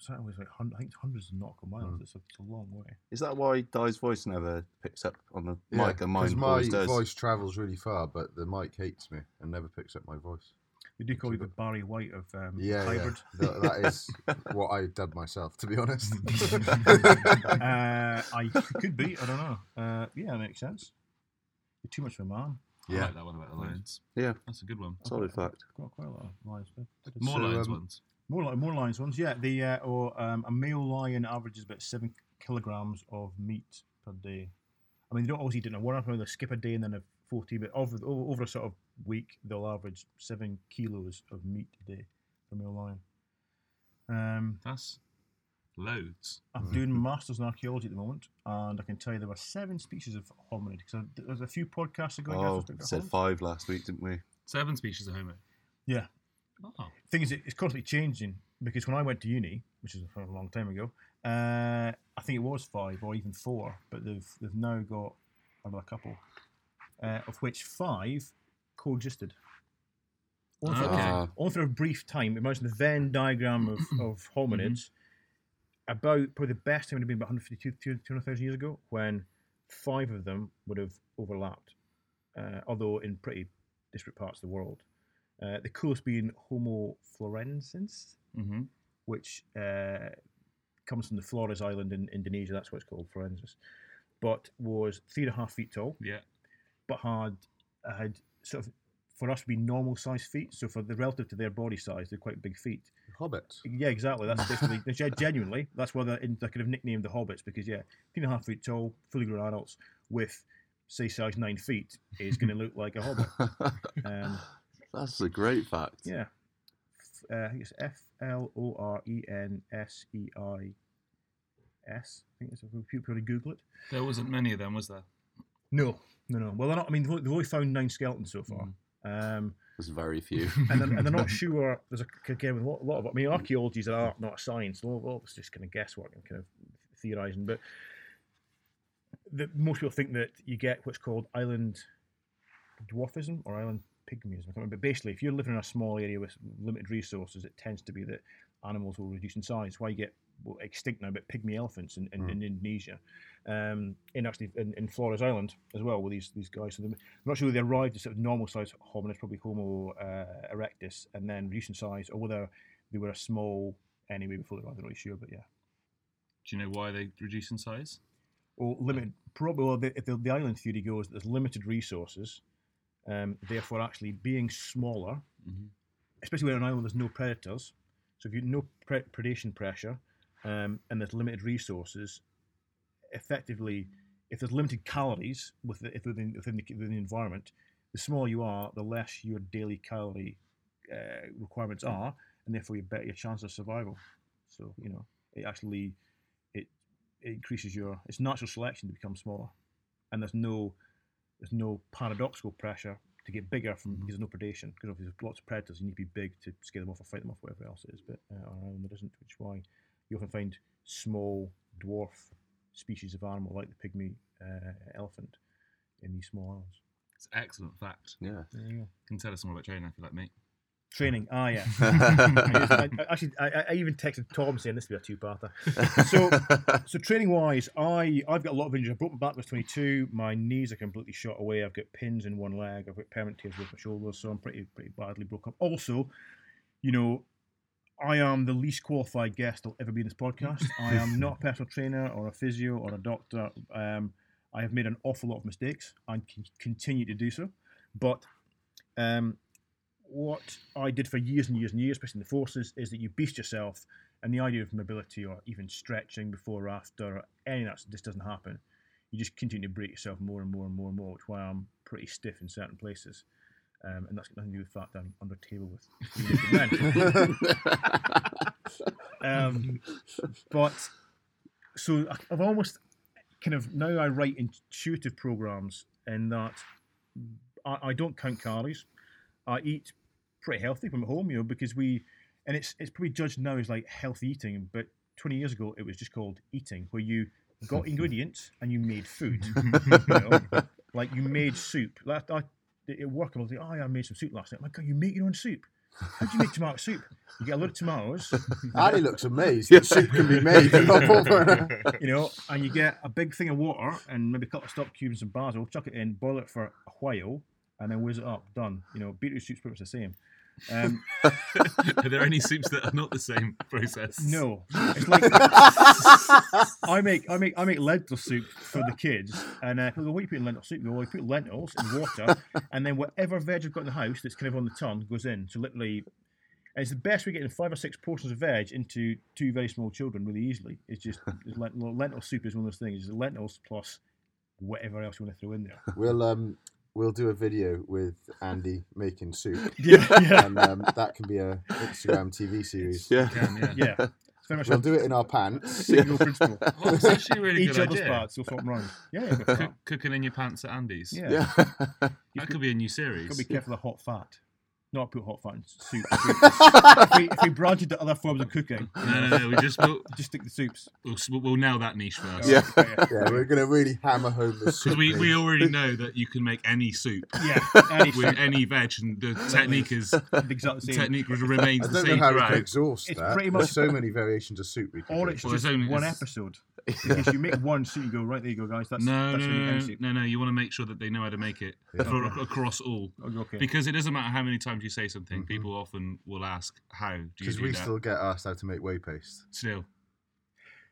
Certain ways, like hun- I think it's hundreds of nautical miles. Mm. It's, a, it's a long way. Is that why Di's voice never picks up on the Yeah, mic and 'cause mine my always does? voice travels really far, but the mic hates me and never picks up my voice. They do call you the Barry White of um, Yeah, hybrid. yeah. That, that is what I dubbed myself, to be honest. uh, I could be. I don't know. Uh, yeah, that makes sense. You're too much of a man. I Yeah. like that one about the lions. Yeah, That's a good one. solid fact. Got quite a lot of lions. but- but More So, lions um, ones. More like more lions ones. Yeah, the uh, or um, a male lion averages about seven kilograms of meat per day. I mean, they don't always eat it in a one. They skip a day and then a fourteen. But over over a sort of week, they'll average seven kilos of meat a day for a male lion. Um, That's loads. I'm doing masters in archaeology at the moment, and I can tell you there were seven species of hominid. Because there's a few podcasts ago. I Oh, I said hominids. five last week, didn't we? Seven species of homo. Yeah. Oh. thing is, it's constantly changing because when I went to uni, which is a long time ago, uh, I think it was five or even four, but they've they've now got another couple, uh, of which five coexisted. Only for, Okay. Ah. a brief time. Imagine the Venn diagram of, of hominids. About probably the best time would have been about 152, 200,000 years ago, when five of them would have overlapped, uh, although in pretty disparate parts of the world. Uh, the coolest being Homo florensis, Mm-hmm. which uh, comes from the Flores Island in Indonesia. That's what it's called, Florensis. But was three and a half feet tall, Yeah. But had had sort of for us to be normal sized feet. So for the relative to their body size, they're quite big feet. Hobbits. Yeah, exactly. That's basically they're genuinely. That's why they're, in, they're kind of nicknamed the hobbits because yeah, three and a half feet tall, fully grown adults with say size nine feet is going to look like a hobbit. Um, That's a great fact. yeah, F- uh, I think it's F L O R E N S E I S. I think it's if people probably Google it. There wasn't many of them, was there? No, no, no. Well, they're not. I mean, they've only- they've only found nine skeletons so far. Mm. Um, There's very few. and they're, and they're not sure. There's a again with a lot, a lot of. I mean, archaeology is an art, not a science. Well, well, it's just kind of guesswork and kind of theorizing. But the, most people think that you get what's called island dwarfism or island pygmism. I can't remember. But basically, if you're living in a small area with limited resources, it tends to be that animals will reduce in size. Why you get well, extinct now, but pygmy elephants in, in, in Indonesia, um, in actually in, in Flores Island as well with these these guys. So I'm not sure whether they arrived as sort of normal size hominids, probably Homo uh, erectus, and then reduced in size, or whether they were a small anyway before they arrived. I'm not really sure, but yeah. Do you know why they reduce in size? Or limited, probably. Well, the, the, the island theory goes that there's limited resources, um, therefore actually being smaller, Mhm. especially when on an island there's no predators. So if you no pre- predation pressure, um, and there's limited resources, effectively, if there's limited calories with the, if within within the, within the environment, the smaller you are, the less your daily calorie uh, requirements are, and therefore you better your chance of survival. So you know, it actually it, it increases your it's natural selection to become smaller, and there's no there's no paradoxical pressure to get bigger from because there's no predation. Because obviously there's lots of predators, you need to be big to scare them off or fight them off, whatever else it is. But uh, on an island there isn't, which is why you often find small dwarf species of animal like the pygmy uh, elephant in these small islands. It's an excellent fact. Yeah. There you. Can tell us more about training if you like me. Training, ah yeah. I, I, actually, I, I even texted Tom saying this would be a two-parter. So, so training wise, I I've got a lot of injuries. I broke my back when I was 22. My knees are completely shot away. I've got pins in one leg. I've got permanent tears with my shoulders, so I'm pretty pretty badly broken up. Also, you know, I am the least qualified guest that'll ever be in this podcast. I am not a personal trainer or a physio or a doctor. Um, I have made an awful lot of mistakes and can continue to do so. But um, what I did for years and years and years, especially in the forces, is that you beast yourself, and the idea of mobility or even stretching before or after, or any of that just doesn't happen. You just continue to break yourself more and more and more and more, which is why I'm pretty stiff in certain places. Um, and that's got nothing to do with the fact that I'm under table with men. um, but so I've almost kind of now I write intuitive programs in that I, I don't count calories. I eat pretty healthy from home, you know, because we, and it's it's probably judged now as like healthy eating, but 20 years ago it was just called eating, where you got ingredients and you made food. you know? Like you made soup. That I, at work, I was like, oh yeah, I made some soup last night. I'm like, God, you make your own soup. How do you make tomato soup? You get a load of tomatoes, Annie looks amazed soup can be made. I'm not bothered. you know, and you get a big thing of water and maybe a couple of stock cubes and basil, chuck it in, boil it for a while, and then whiz it up. Done. You know, beetroot soup's pretty much the same. Um, Are there any soups that are not the same process? no, it's like I make I make I make lentil soup for the kids, and uh, people go, "What do you put in lentil soup?" You go, "Well, you put lentils in water, and then whatever veg I've got in the house that's kind of on the ton goes in." So literally, it's the best way of getting five or six portions of veg into two very small children really easily. It's just it's lentil, lentil soup is one of those things. It's lentils plus whatever else you want to throw in there. We'll um we'll do a video with Andy making soup, Yeah, yeah, and um, that can be a Instagram TV series. yeah. Can, yeah. yeah. It's very much We'll do it in our pants. single principle. Oh, it's actually a really Each good other's idea. parts will swap round. Yeah, yeah, Cook, cooking in your pants at Andy's. yeah. Yeah. That could be a new series. Got to be careful of hot fat. Not put hot fat in soup. if, we, if we branch into other forms of cooking, No, no, no. We just we'll, just stick to soups. we'll, we'll nail that niche first. Yeah. yeah. Yeah, we're gonna really hammer home the soup. Because we, we already know that you can make any soup Yeah, any with soup. any veg, and the technique is exactly the same. technique remains I don't know how we can throughout. exhaust It's that. pretty There's much- so many variations of soup we can Or do. it's Well, just only- one it's- episode. Because you make one soup, you go right there. You go, guys. That's No, that's no, you no, no, no, no. You want to make sure that they know how to make it Yeah. for, across all. Okay. Because it doesn't matter how many times you say something, Mhm. people often will ask, "How do you Because we that?" still get asked how to make whey paste. Still,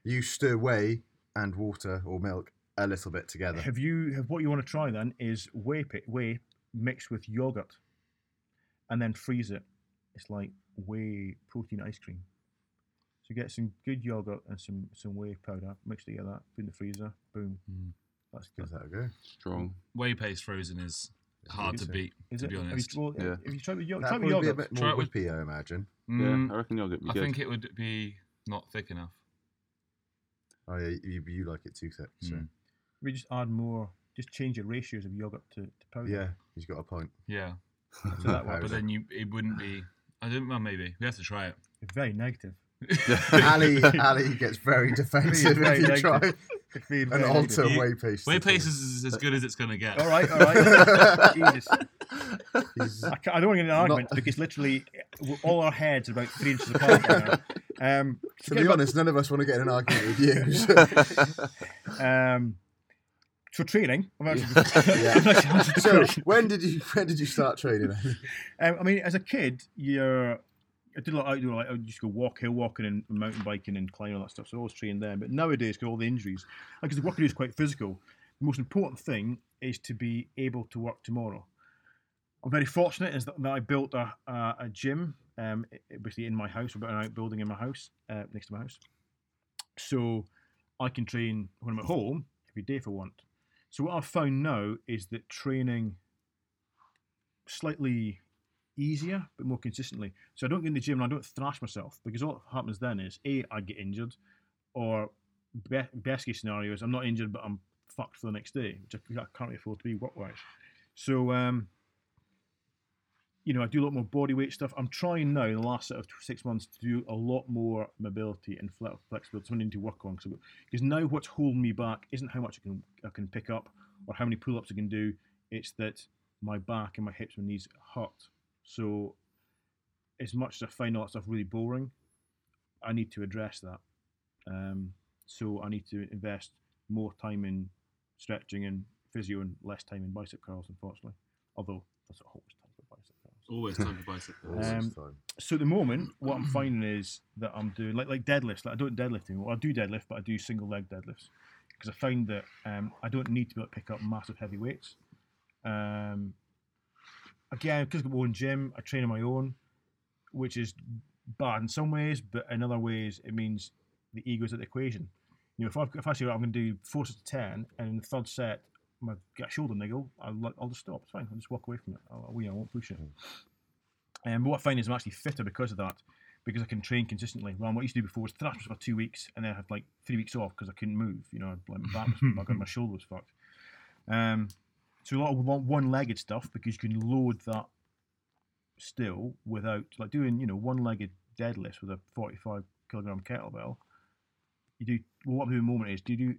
You stir whey and water or milk a little bit together. Have you? Have what you want to try then is whey pi- whey mixed with yogurt, and then freeze it. It's like whey protein ice cream. So get some good yogurt and some some whey powder, mix together, put in the freezer, boom. Mm. That's Give good. that a go. Strong. Whey paste frozen is hard to beat. Is to it? be Have honest. you, well, Yeah. If you try with yogurt, That'd try with probably be a yogurt. bit Try more it with- whippy, I imagine. Mm, Yeah, I reckon yogurt would I good. think it would be not thick enough. Oh yeah, you, you like it too thick. So. Mm. We just add more. Just change your ratios of yogurt to, to powder. Yeah, he's got a point. Yeah, So that Powder. works. but then you it wouldn't be. I don't. Well, maybe we have to try it. It's very negative. Ali, Ali gets very defensive Very if you try an very alter negative. You- whey paste. Whey at all. paste is, is as good as it's gonna get. All right, all right. Jesus. I, I don't want to get an argument because literally all our heads are about three inches apart right now. Um, to be honest, none of us want to get in an argument with you. so- um, for training, I'm actually, Yeah. I'm actually answering the so when did you when did you start training? Um, I mean, as a kid, you're. I did a lot of outdoor, like I used to go walk, hill walking, and mountain biking, and climbing all that stuff. So I was trained then. But nowadays, because all the injuries, because the work I do is quite physical, the most important thing is to be able to work tomorrow. I'm very fortunate is that, that I built a, a, a gym, um, basically in my house. I've got an outbuilding in my house, uh, next to my house, so I can train when I'm at home every day if I want. So what I've found now is that training slightly easier but more consistently. So I don't get in the gym and I don't thrash myself because all that happens then is a I get injured, or be- best case scenario is I'm not injured but I'm fucked for the next day, which I, can't really afford to be work wise. So um, you know I do a lot more body weight stuff. I'm trying now in the last sort of six months to do a lot more mobility and fle- flexibility. Something to work on because now what's holding me back isn't how much I can I can pick up or how many pull ups I can do. It's that my back and my hips and knees hurt. So, as much as I find all that stuff really boring, I need to address that. Um, so I need to invest more time in stretching and physio and less time in bicep curls, unfortunately. Although that's always time for bicep curls. Always time for bicep. curls. Um, Time. So at the moment, what I'm finding is that I'm doing like like deadlifts. Like I don't deadlift anymore. I do deadlift, but I do single leg deadlifts because I find that um, I don't need to be able to pick up massive heavy weights. Um, again, because I've got my own gym, I train on my own, which is bad in some ways, but in other ways it means the ego's at the equation. You know, if, I've, if I say "Right, I'm going to do four sets of ten, and in the third set my get a shoulder niggle, I'll, I'll just stop. It's fine. I'll just walk away from it. I'll, you know, I won't push it. Um, but what I find is I'm actually fitter because of that, because I can train consistently. Well, what I used to do before was thrash for two weeks and then I had like three weeks off because I couldn't move. You know, like my back was my shoulder was fucked. Um, so a lot of one-legged stuff because you can load that still without like doing you know one-legged deadlifts with a 45 kilogram kettlebell. You do well, what I'm doing at the moment is do you do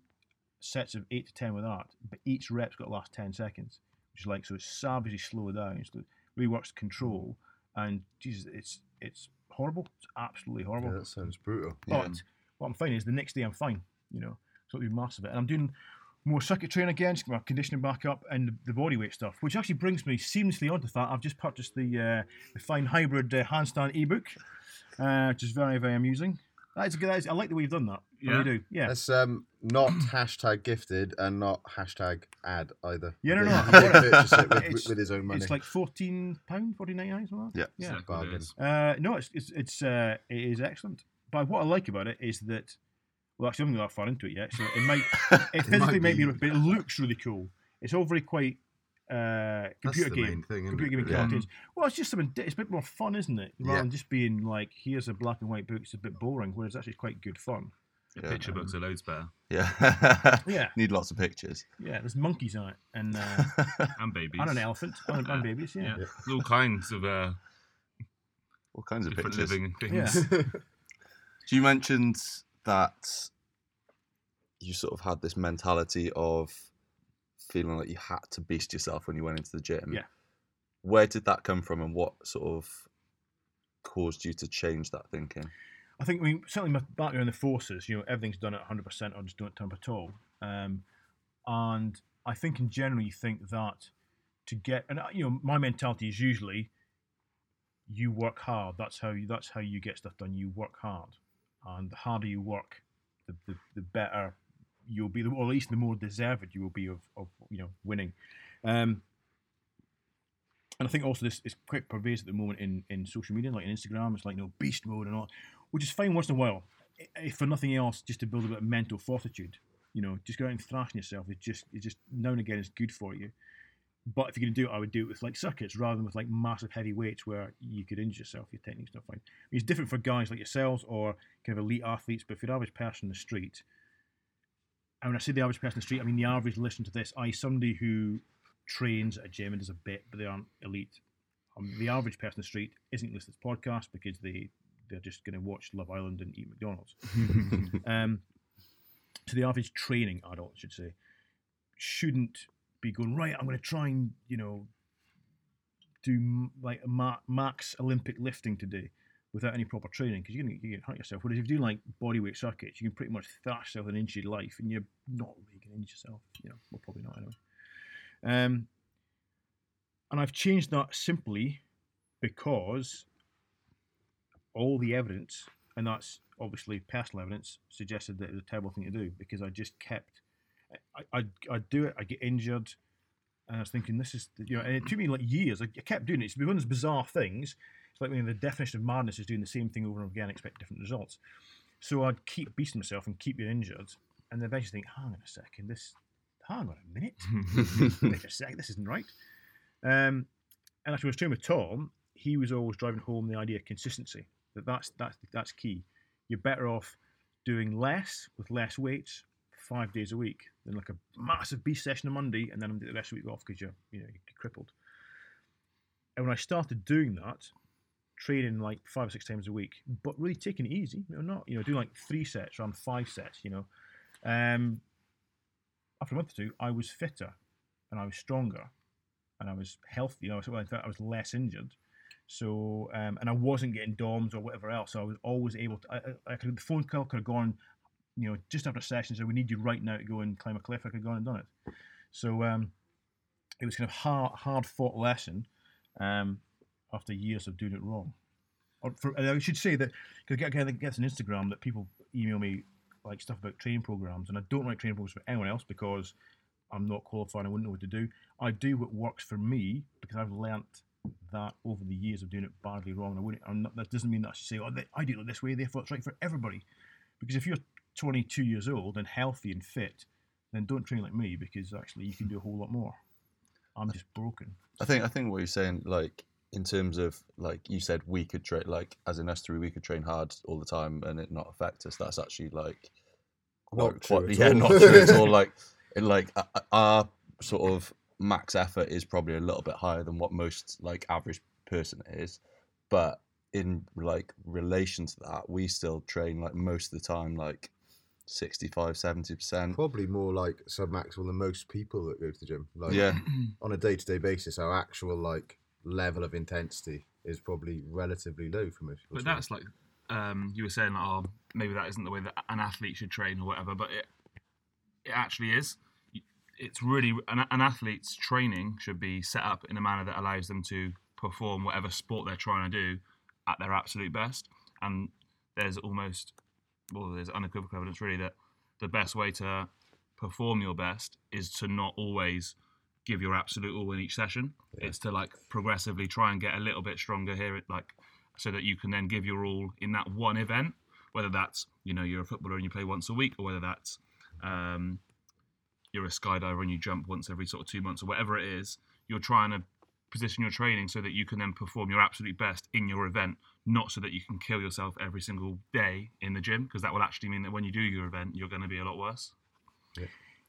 sets of eight to ten with that, but each rep's got to last ten seconds, which is like so it's savagely slow down. So it really works control, and Jesus, it's it's horrible. It's absolutely horrible. Yeah, that sounds brutal. But what I'm finding is the next day I'm fine, you know. So it'll be massive. And I'm doing more circuit training again, just get my conditioning back up and the, the body weight stuff, which actually brings me seamlessly onto that. I've just purchased the uh, the Fine Hybrid uh, Handstand ebook, uh, which is very, very amusing. That's a good. That's, I like the way you've done that. I really do. Yeah. That's um, not hashtag gifted and not hashtag ad either. Yeah, no, He no. did- he did purchase it with, It's- with his own money. It's like fourteen pound, fourteen ninety nine, something. Like that. Yeah. Yeah. Exactly it bargain. Uh, no, it's it's it's uh, it is excellent. But what I like about it is that, well, actually, I haven't got that far into it yet, so it might it physically might might be, be. but it looks really cool. It's all very quite uh, computer the game, main thing, isn't computer it, gaming really? cartoons. Well, it's just something. It's a bit more fun, isn't it? Rather Yeah. than just being like, here's a black and white book. It's a bit boring. Whereas actually, it's quite good fun. The Yeah. picture books are loads better. Yeah. Yeah. Need lots of pictures. Yeah, there's monkeys on it, and uh, And babies. and an elephant, and, and babies. Yeah. Yeah. There's all kinds of uh, All kinds of pictures. living Yeah. things. So you mentioned that you sort of had this mentality of feeling like you had to beast yourself when you went into the gym. Yeah. Where did that come from, and what sort of caused you to change that thinking? I think I mean certainly my background in the forces, you know, everything's done at 100 percent or just don't turn up at all. Um, and I think in general you think that to get and you know my mentality is usually you work hard. That's how you that's how you get stuff done. You work hard, and the harder you work, the the, the better you'll be, or at least the more deserved you will be of, of you know winning. Um, and I think also this is quite pervasive at the moment in, in social media, like in Instagram. It's like you know beast mode and all, which is fine once in a while, if for nothing else, just to build a bit of mental fortitude. You know, just go out and thrashing yourself. It just it just now and again is good for you. But if you're going to do it, I would do it with like circuits rather than with like massive heavy weights where you could injure yourself. Your technique's not fine. It's different for guys like yourselves or kind of elite athletes. But if you're the average person in the street, and when I say the average person in the street, I mean the average listen to this. I somebody who trains at a gym and does a bit, but they aren't elite. Um, the average person in the street isn't listening to this podcast because they they're just going to watch Love Island and eat McDonald's. um, so the average training adult, I should say, shouldn't be going right. I'm going to try and you know do like ma- max Olympic lifting today without any proper training because you're going to hurt yourself. Whereas if you do like bodyweight circuits, you can pretty much thrash yourself an inch of your life and you're not really going to injure yourself. You know, well, probably not anyway. Um, and I've changed that simply because all the evidence, and that's obviously personal evidence, suggested that it was a terrible thing to do because I just kept, I, I, I'd do it, I get injured, and I was thinking, this is, you know, and it took me like years. I, I kept doing it. It's one of those bizarre things. It's like when the definition of madness is doing the same thing over and over again, and expect different results. So I'd keep beasting myself and keep getting injured, and then eventually think, hang on a second, this, hang on a minute, wait a sec, this isn't right. Um, and actually, when I was training with Tom, he was always driving home the idea of consistency. That that's that's that's key. You're better off doing less with less weights five days a week than like a massive beast session on Monday and then I'm the rest of the week off because you're you know you're crippled. And when I started doing that, training like five or six times a week, but really taking it easy, you know, not you know doing like three sets around five sets, you know. Um, after a month or two, I was fitter and I was stronger and I was healthy. You know, in fact, I was less injured. So, um, and I wasn't getting DOMs or whatever else. So I was always able to. I, I could the phone call could have gone, you know, just after a session. So we need you right now to go and climb a cliff. I could go and done it. So um, it was kind of hard, hard fought lesson um, after years of doing it wrong. Or for, I should say that because I get, on Instagram that people email me like stuff about training programs, and I don't write training programs for anyone else because I'm not qualified. I wouldn't know what to do. I do what works for me because I've learnt that over the years of doing it badly wrong. I wouldn't. I'm not, that doesn't mean that I should say, "Oh, they- I do it this way." Therefore, it's right for everybody. Because if you're 22 years old and healthy and fit, then don't train like me because actually you can do a whole lot more. I'm just broken. I think I think what you're saying, like in terms of like you said, we could train like as in us three, we could train hard all the time and it not affect us. That's actually like Not quite- true at yeah, all. not true at all. Like, it, like our sort of max effort is probably a little bit higher than what most like average person is, but in like relation to that, we still train like most of the time, like 65, 70 percent. Probably more like submaximal than most people that go to the gym. Like Yeah, on a day-to-day basis, our actual like level of intensity is probably relatively low for most people. But that's like um, you were saying, like, oh, maybe that isn't the way that an athlete should train or whatever. But it it actually is. It's really an, an athlete's training should be set up in a manner that allows them to perform whatever sport they're trying to do at their absolute best. And there's almost well, there's unequivocal evidence really that the best way to perform your best is to not always give your absolute all in each session. It's to like progressively try and get a little bit stronger here, like so that you can then give your all in that one event. Whether that's you know you're a footballer and you play once a week, or whether that's um, you're a skydiver and you jump once every sort of two months, or whatever it is. You're trying to position your training so that you can then perform your absolute best in your event, not so that you can kill yourself every single day in the gym, because that will actually mean that when you do your event, you're going to be a lot worse.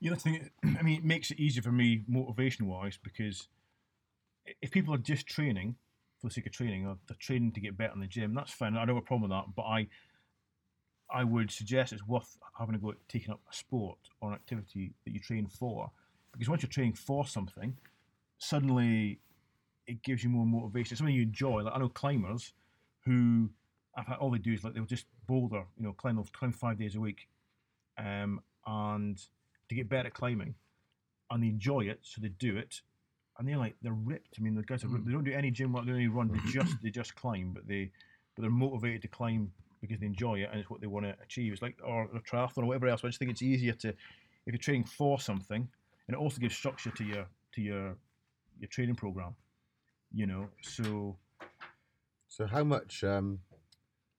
Yeah, that's the thing. I mean, it makes it easier for me motivation wise because if people are just training for the sake of training or they're training to get better in the gym, that's fine. I don't have a problem with that. But I, I would suggest it's worth having a go at taking up a sport or an activity that you train for, because once you're training for something, suddenly it gives you more motivation. It's something you enjoy. Like I know climbers who I've had, all they do is like they'll just boulder, you know, climb climb five days a week, um, and to get better at climbing, and they enjoy it, so they do it, and they're like they're ripped. I mean, the guys are ripped. They don't do any gym work, they don't run. They just they just climb, but they but they're motivated to climb because they enjoy it and it's what they want to achieve. It's like or a triathlon or whatever else. I just think it's easier to if you're training for something, and it also gives structure to your to your your training program. You know, so So how much um,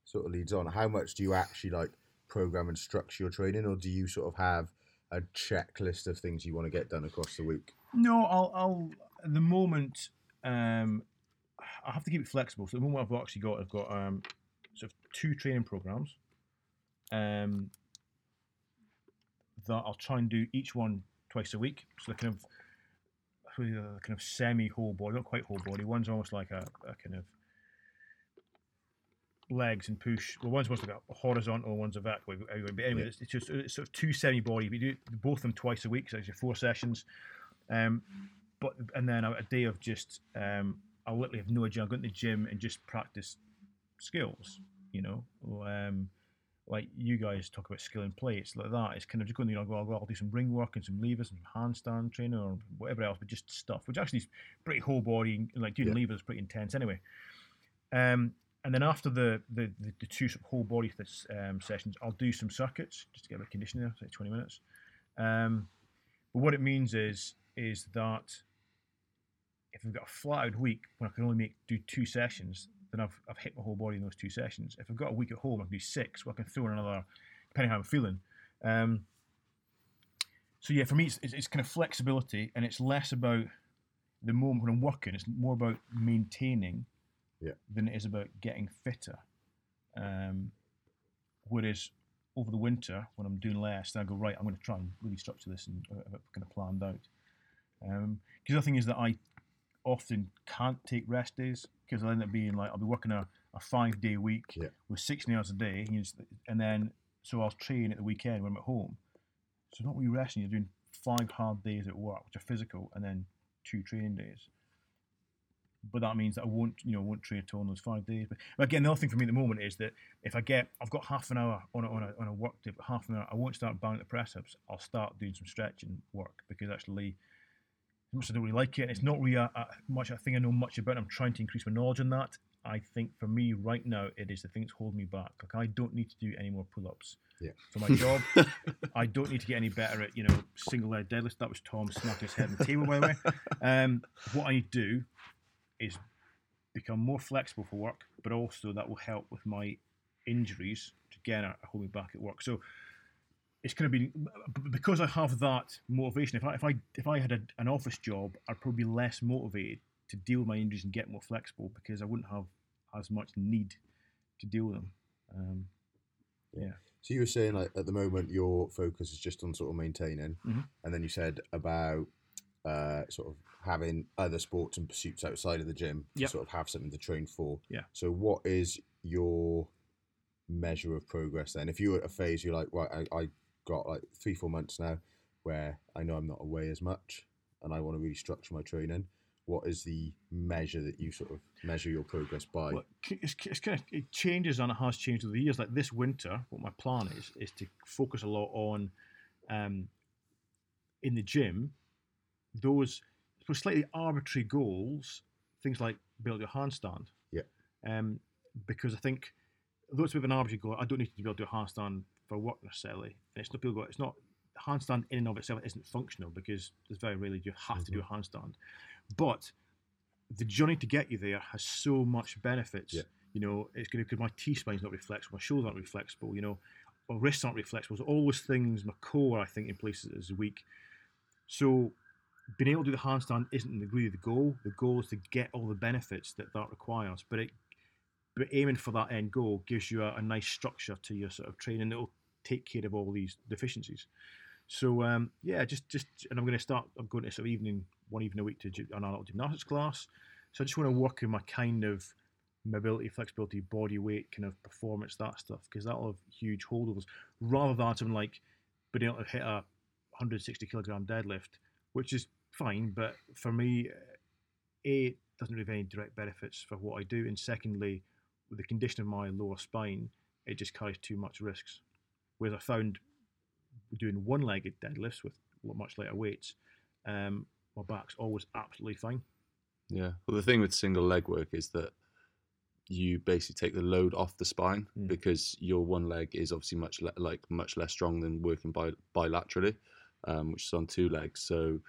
sort of leads on? How much do you actually like program and structure your training, or do you sort of have a checklist of things you want to get done across the week? No, I'll, I'll at the moment, um, I have to keep it flexible. So the moment, I've actually got, I've got um, sort of two training programs, um, that I'll try and do each one twice a week. So kind of, kind of semi whole body, not quite whole body. One's almost like a, a kind of legs and push. Well, one's like a horizontal, one's a vertical. But anyway, Yeah. it's, it's just it's sort of two semi body. We do both of them twice a week, so it's your four sessions. Um, but and then a, a day of just um, I'll literally have no agenda. I'll go to the gym and just practice skills. You know, um, like you guys talk about skill and play. It's like that. It's kind of just going. You know, I'll, go, I'll, do some ring work and some levers and handstand training or whatever else, but just stuff, which actually is pretty whole body. Like doing Yeah. levers is pretty intense anyway. Um, and then after the the, the, the two sort of whole body this, um, sessions, I'll do some circuits just to get a bit conditioning there, say twenty minutes. Um, but what it means is is that if I've got a flat out week when I can only make do two sessions, then I've, I've hit my whole body in those two sessions. If I've got a week at home, I can do six. Well, I can throw in another, depending how I'm feeling. Um, so yeah, for me, it's, it's, it's kind of flexibility, and it's less about the moment when I'm working. It's more about maintaining Yeah. than it is about getting fitter. Um, whereas over the winter, when I'm doing less, then I go right. I'm going to try and really structure this and uh, kind of planned out. Because the other thing is that I often can't take rest days because I'll end up being like I'll be working a, a five day week Yeah. with 16 hours a day, you know, s- and then so I'll train at the weekend when I'm at home. So not really resting. You're doing five hard days at work, which are physical, and then two training days. But that means that I won't, you know, won't train at all in those five days. But, again, the other thing for me at the moment is that if I get, I've got half an hour on a, on a, on a work day, but half an hour, I won't start banging the press ups. I'll start doing some stretching work because actually, as much as I don't really like it, and it's not really a, a, much a thing I know much about. I'm trying to increase my knowledge on that. I think for me right now, it is the thing that's holding me back. Like I don't need to do any more pull-ups Yeah. for my job. I don't need to get any better at you know single leg deadlifts. That was Tom smacking his head on the table, by the way. Um, what I need to do is become more flexible for work, but also that will help with my injuries. which Again, are holding me back at work. So it's going to be because I have that motivation. If I if I if I had a, an office job, I'd probably be less motivated to deal with my injuries and get more flexible because I wouldn't have as much need to deal with them. Um, yeah. So you were saying like at the moment your focus is just on sort of maintaining, Mhm. and then you said about uh, sort of having other sports and pursuits outside of the gym to Yep. sort of have something to train for. Yeah. So what is your measure of progress then? If you're at a phase you're like, right, I, I got like three four months now where I know I'm not away as much, and I want to really structure my training. What is the measure that you sort of measure your progress by? Well, it's, it's kind of it changes and it has changed over the years. Like this winter, what my plan is is to focus a lot on um, in the gym those slightly arbitrary goals, things like build your handstand. Yeah. Um, because I think though it's a bit of an arbitrary goal, I don't need to be able to do a handstand for work necessarily. And it's not people go, it's not handstand in and of itself isn't functional because there's very rarely you have to do a handstand. But the journey to get you there has so much benefits. Yeah. You know, it's going to because my T spine's not really flexible, my shoulders aren't really flexible. You know, my wrists aren't really flexible. So all those things, my core, I think, in places is weak. So being able to do the handstand isn't really the goal. The goal is to get all the benefits that that requires. But it, but aiming for that end goal gives you a, a nice structure to your sort of training that will take care of all these deficiencies. So um, yeah, just just and I'm going to start. I'm going to sort of evening one evening a week to an adult gymnastics class. So I just want to work in my kind of mobility, flexibility, body weight, kind of performance, that stuff, because that'll have huge holdovers. Rather than something like being able to hit a 160 kilogram deadlift, which is fine, but for me, a it doesn't really have any direct benefits for what I do, and secondly, with the condition of my lower spine, it just carries too much risks. Whereas I found doing one-legged deadlifts with much lighter weights, um, my back's always absolutely fine. Yeah. Well, the thing with single leg work is that you basically take the load off the spine Mm. because your one leg is obviously much le- like much less strong than working bi- bilaterally, um, which is on two legs. So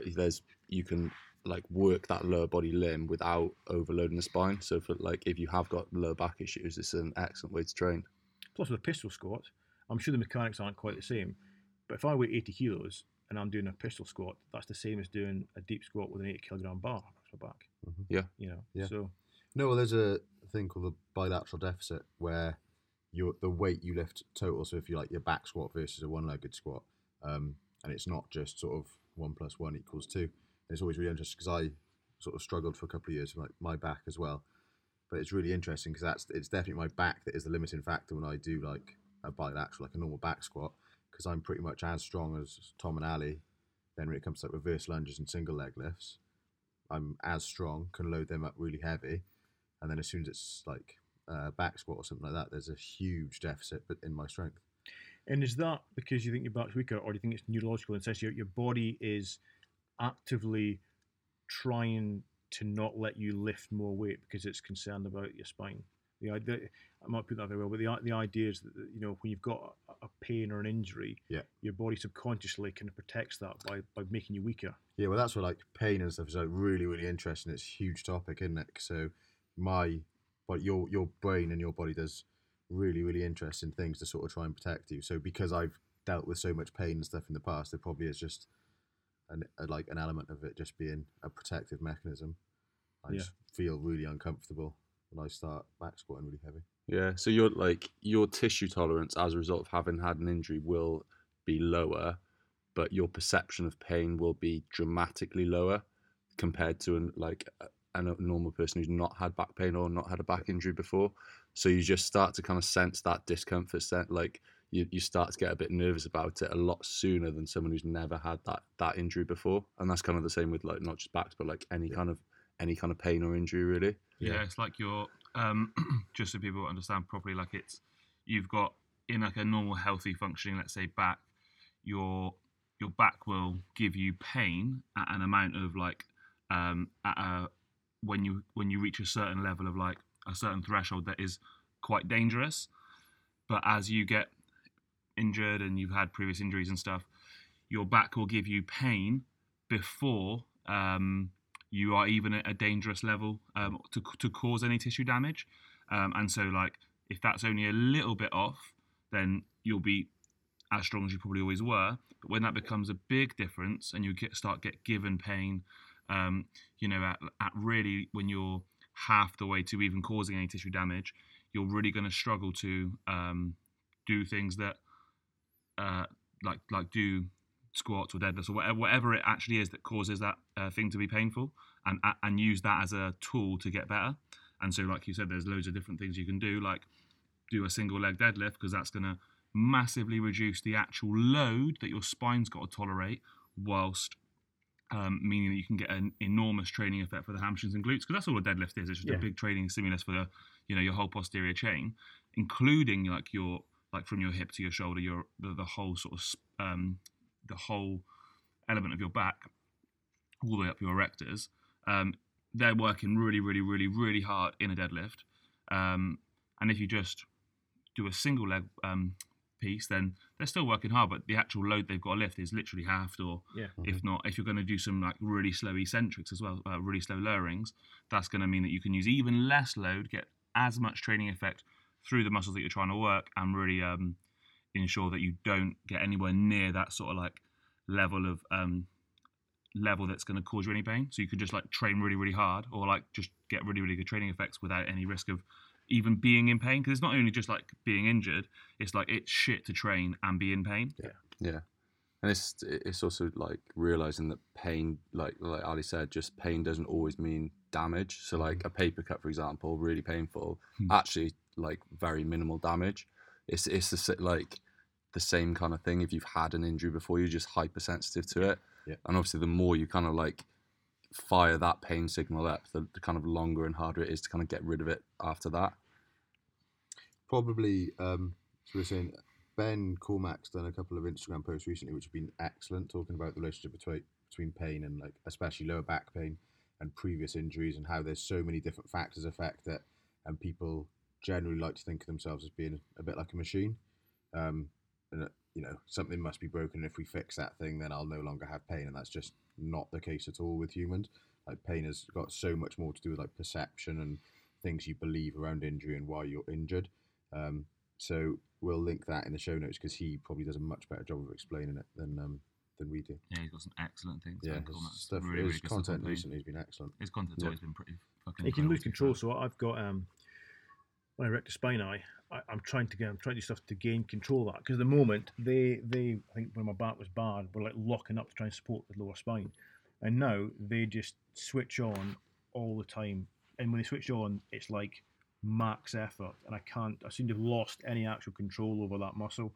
th- there's you can like work that lower body limb without overloading the spine. So for like if you have got lower back issues, it's an excellent way to train. Plus, with a pistol squat, I'm sure the mechanics aren't quite the same. But if I weigh 80 kilos and I'm doing a pistol squat, that's the same as doing a deep squat with an 80 kilogram bar across my back. Mhm. Yeah. You know. Yeah. So No, well, there's a thing called the bilateral deficit where your the weight you lift total. So if you like your back squat versus a one-legged squat, um, and it's not just sort of one plus one equals two. And it's always really interesting because I sort of struggled for a couple of years with my back as well. But it's really interesting because that's it's definitely my back that is the limiting factor when I do like a bilateral, like a normal back squat, because I'm pretty much as strong as Tom and Ali. Then when it comes to like reverse lunges and single leg lifts, I'm as strong, can load them up really heavy, and then as soon as it's like uh, back squat or something like that, there's a huge deficit but in my strength. And is that because you think your back's weaker, or do you think it's neurological the sense your, your body is actively trying to not let you lift more weight because it's concerned about your spine? The idea, I might put that very well, but the the idea is that you know when you've got a, a pain or an injury, Yeah. your body subconsciously kind of protects that by, by making you weaker. Yeah, well, that's where like pain and stuff is like really, really interesting. It's a huge topic, isn't it? So my, but your your brain and your body does really, really interesting things to sort of try and protect you. So because I've dealt with so much pain and stuff in the past, there probably is just an a, like an element of it just being a protective mechanism. I Yeah. just feel really uncomfortable when I start back squatting really heavy. Yeah. So your like your tissue tolerance as a result of having had an injury will be lower, but your perception of pain will be dramatically lower compared to an like a, a normal person who's not had back pain or not had a back injury before. So you just start to kind of sense that discomfort, sen- like you, you start to get a bit nervous about it a lot sooner than someone who's never had that that injury before. And that's kind of the same with like not just backs, but like any Yeah. kind of any kind of pain or injury really. Yeah, Yeah. it's like you're um, just so people understand properly. Like it's you've got in like a normal healthy functioning, let's say back, your your back will give you pain at an amount of like um, at a, when you when you reach a certain level of like a certain threshold that is quite dangerous. But as you get injured and you've had previous injuries and stuff, your back will give you pain before um, you are even at a dangerous level um, to, to cause any tissue damage. Um, and so, like, if that's only a little bit off, then you'll be as strong as you probably always were. But when that becomes a big difference and you get start get given pain, um, you know, at, at really when you're half the way to even causing any tissue damage, you're really going to struggle to um, do things that uh, like like do squats or deadlifts or whatever, whatever it actually is that causes that uh, thing to be painful, and and use that as a tool to get better. And so, like you said, there's loads of different things you can do, like do a single leg deadlift because that's going to massively reduce the actual load that your spine's got to tolerate, whilst um, meaning that you can get an enormous training effect for the hamstrings and glutes because that's all a deadlift is. It's just Yeah. a big training stimulus for the you know your whole posterior chain, including like your like from your hip to your shoulder, your the, the whole sort of um, the whole element of your back, all the way up your erectors. Um, they're working really, really, really, really hard in a deadlift. Um, and if you just do a single leg um, piece, then they're still working hard, but the actual load they've got to lift is literally halved, or Yeah. if not, if you're going to do some like really slow eccentrics as well, uh, really slow lowerings, that's going to mean that you can use even less load, get as much training effect through the muscles that you're trying to work, and really um, ensure that you don't get anywhere near that sort of like level of um, level that's going to cause you any pain. So you could just like train really, really hard, or like just get really, really good training effects without any risk of even being in pain. Because it's not only just like being injured; it's like it's shit to train and be in pain. Yeah, yeah, and it's it's also like realizing that pain, like like Ali said, just pain doesn't always mean damage. So like a paper cut, for example, really painful, Hmm. actually like very minimal damage. It's it's the, sa- like the same kind of thing. If you've had an injury before, you're just hypersensitive to it, Yeah. and obviously the more you kind of like fire that pain signal up, the, the kind of longer and harder it is to kind of get rid of it after that. Probably, um, so we're saying Ben Cormack's done a couple of Instagram posts recently, which have been excellent, talking about the relationship between between pain and like especially lower back pain and previous injuries, and how there's so many different factors affect it, and people generally like to think of themselves as being a bit like a machine, um, and uh, you know something must be broken. And if we fix that thing, then I'll no longer have pain, and that's just not the case at all with humans. like pain has got so much more to do with like perception and things you believe around injury and why you're injured. Um, so we'll link that in the show notes because he probably does a much better job of explaining it than um, than we do. Yeah, he's got some excellent things. Yeah, his stuff, Really, his really good stuff content recently has been excellent. His content's Yeah. always been pretty fucking. He can lose control. So I've got um, when I erector spinae, I, I'm trying to get, I'm trying to do stuff to gain control of that because at the moment they, they, I think when my back was bad, were like locking up to try and support the lower spine, and now they just switch on all the time, and when they switch on, it's like max effort, and I can't, I seem to have lost any actual control over that muscle.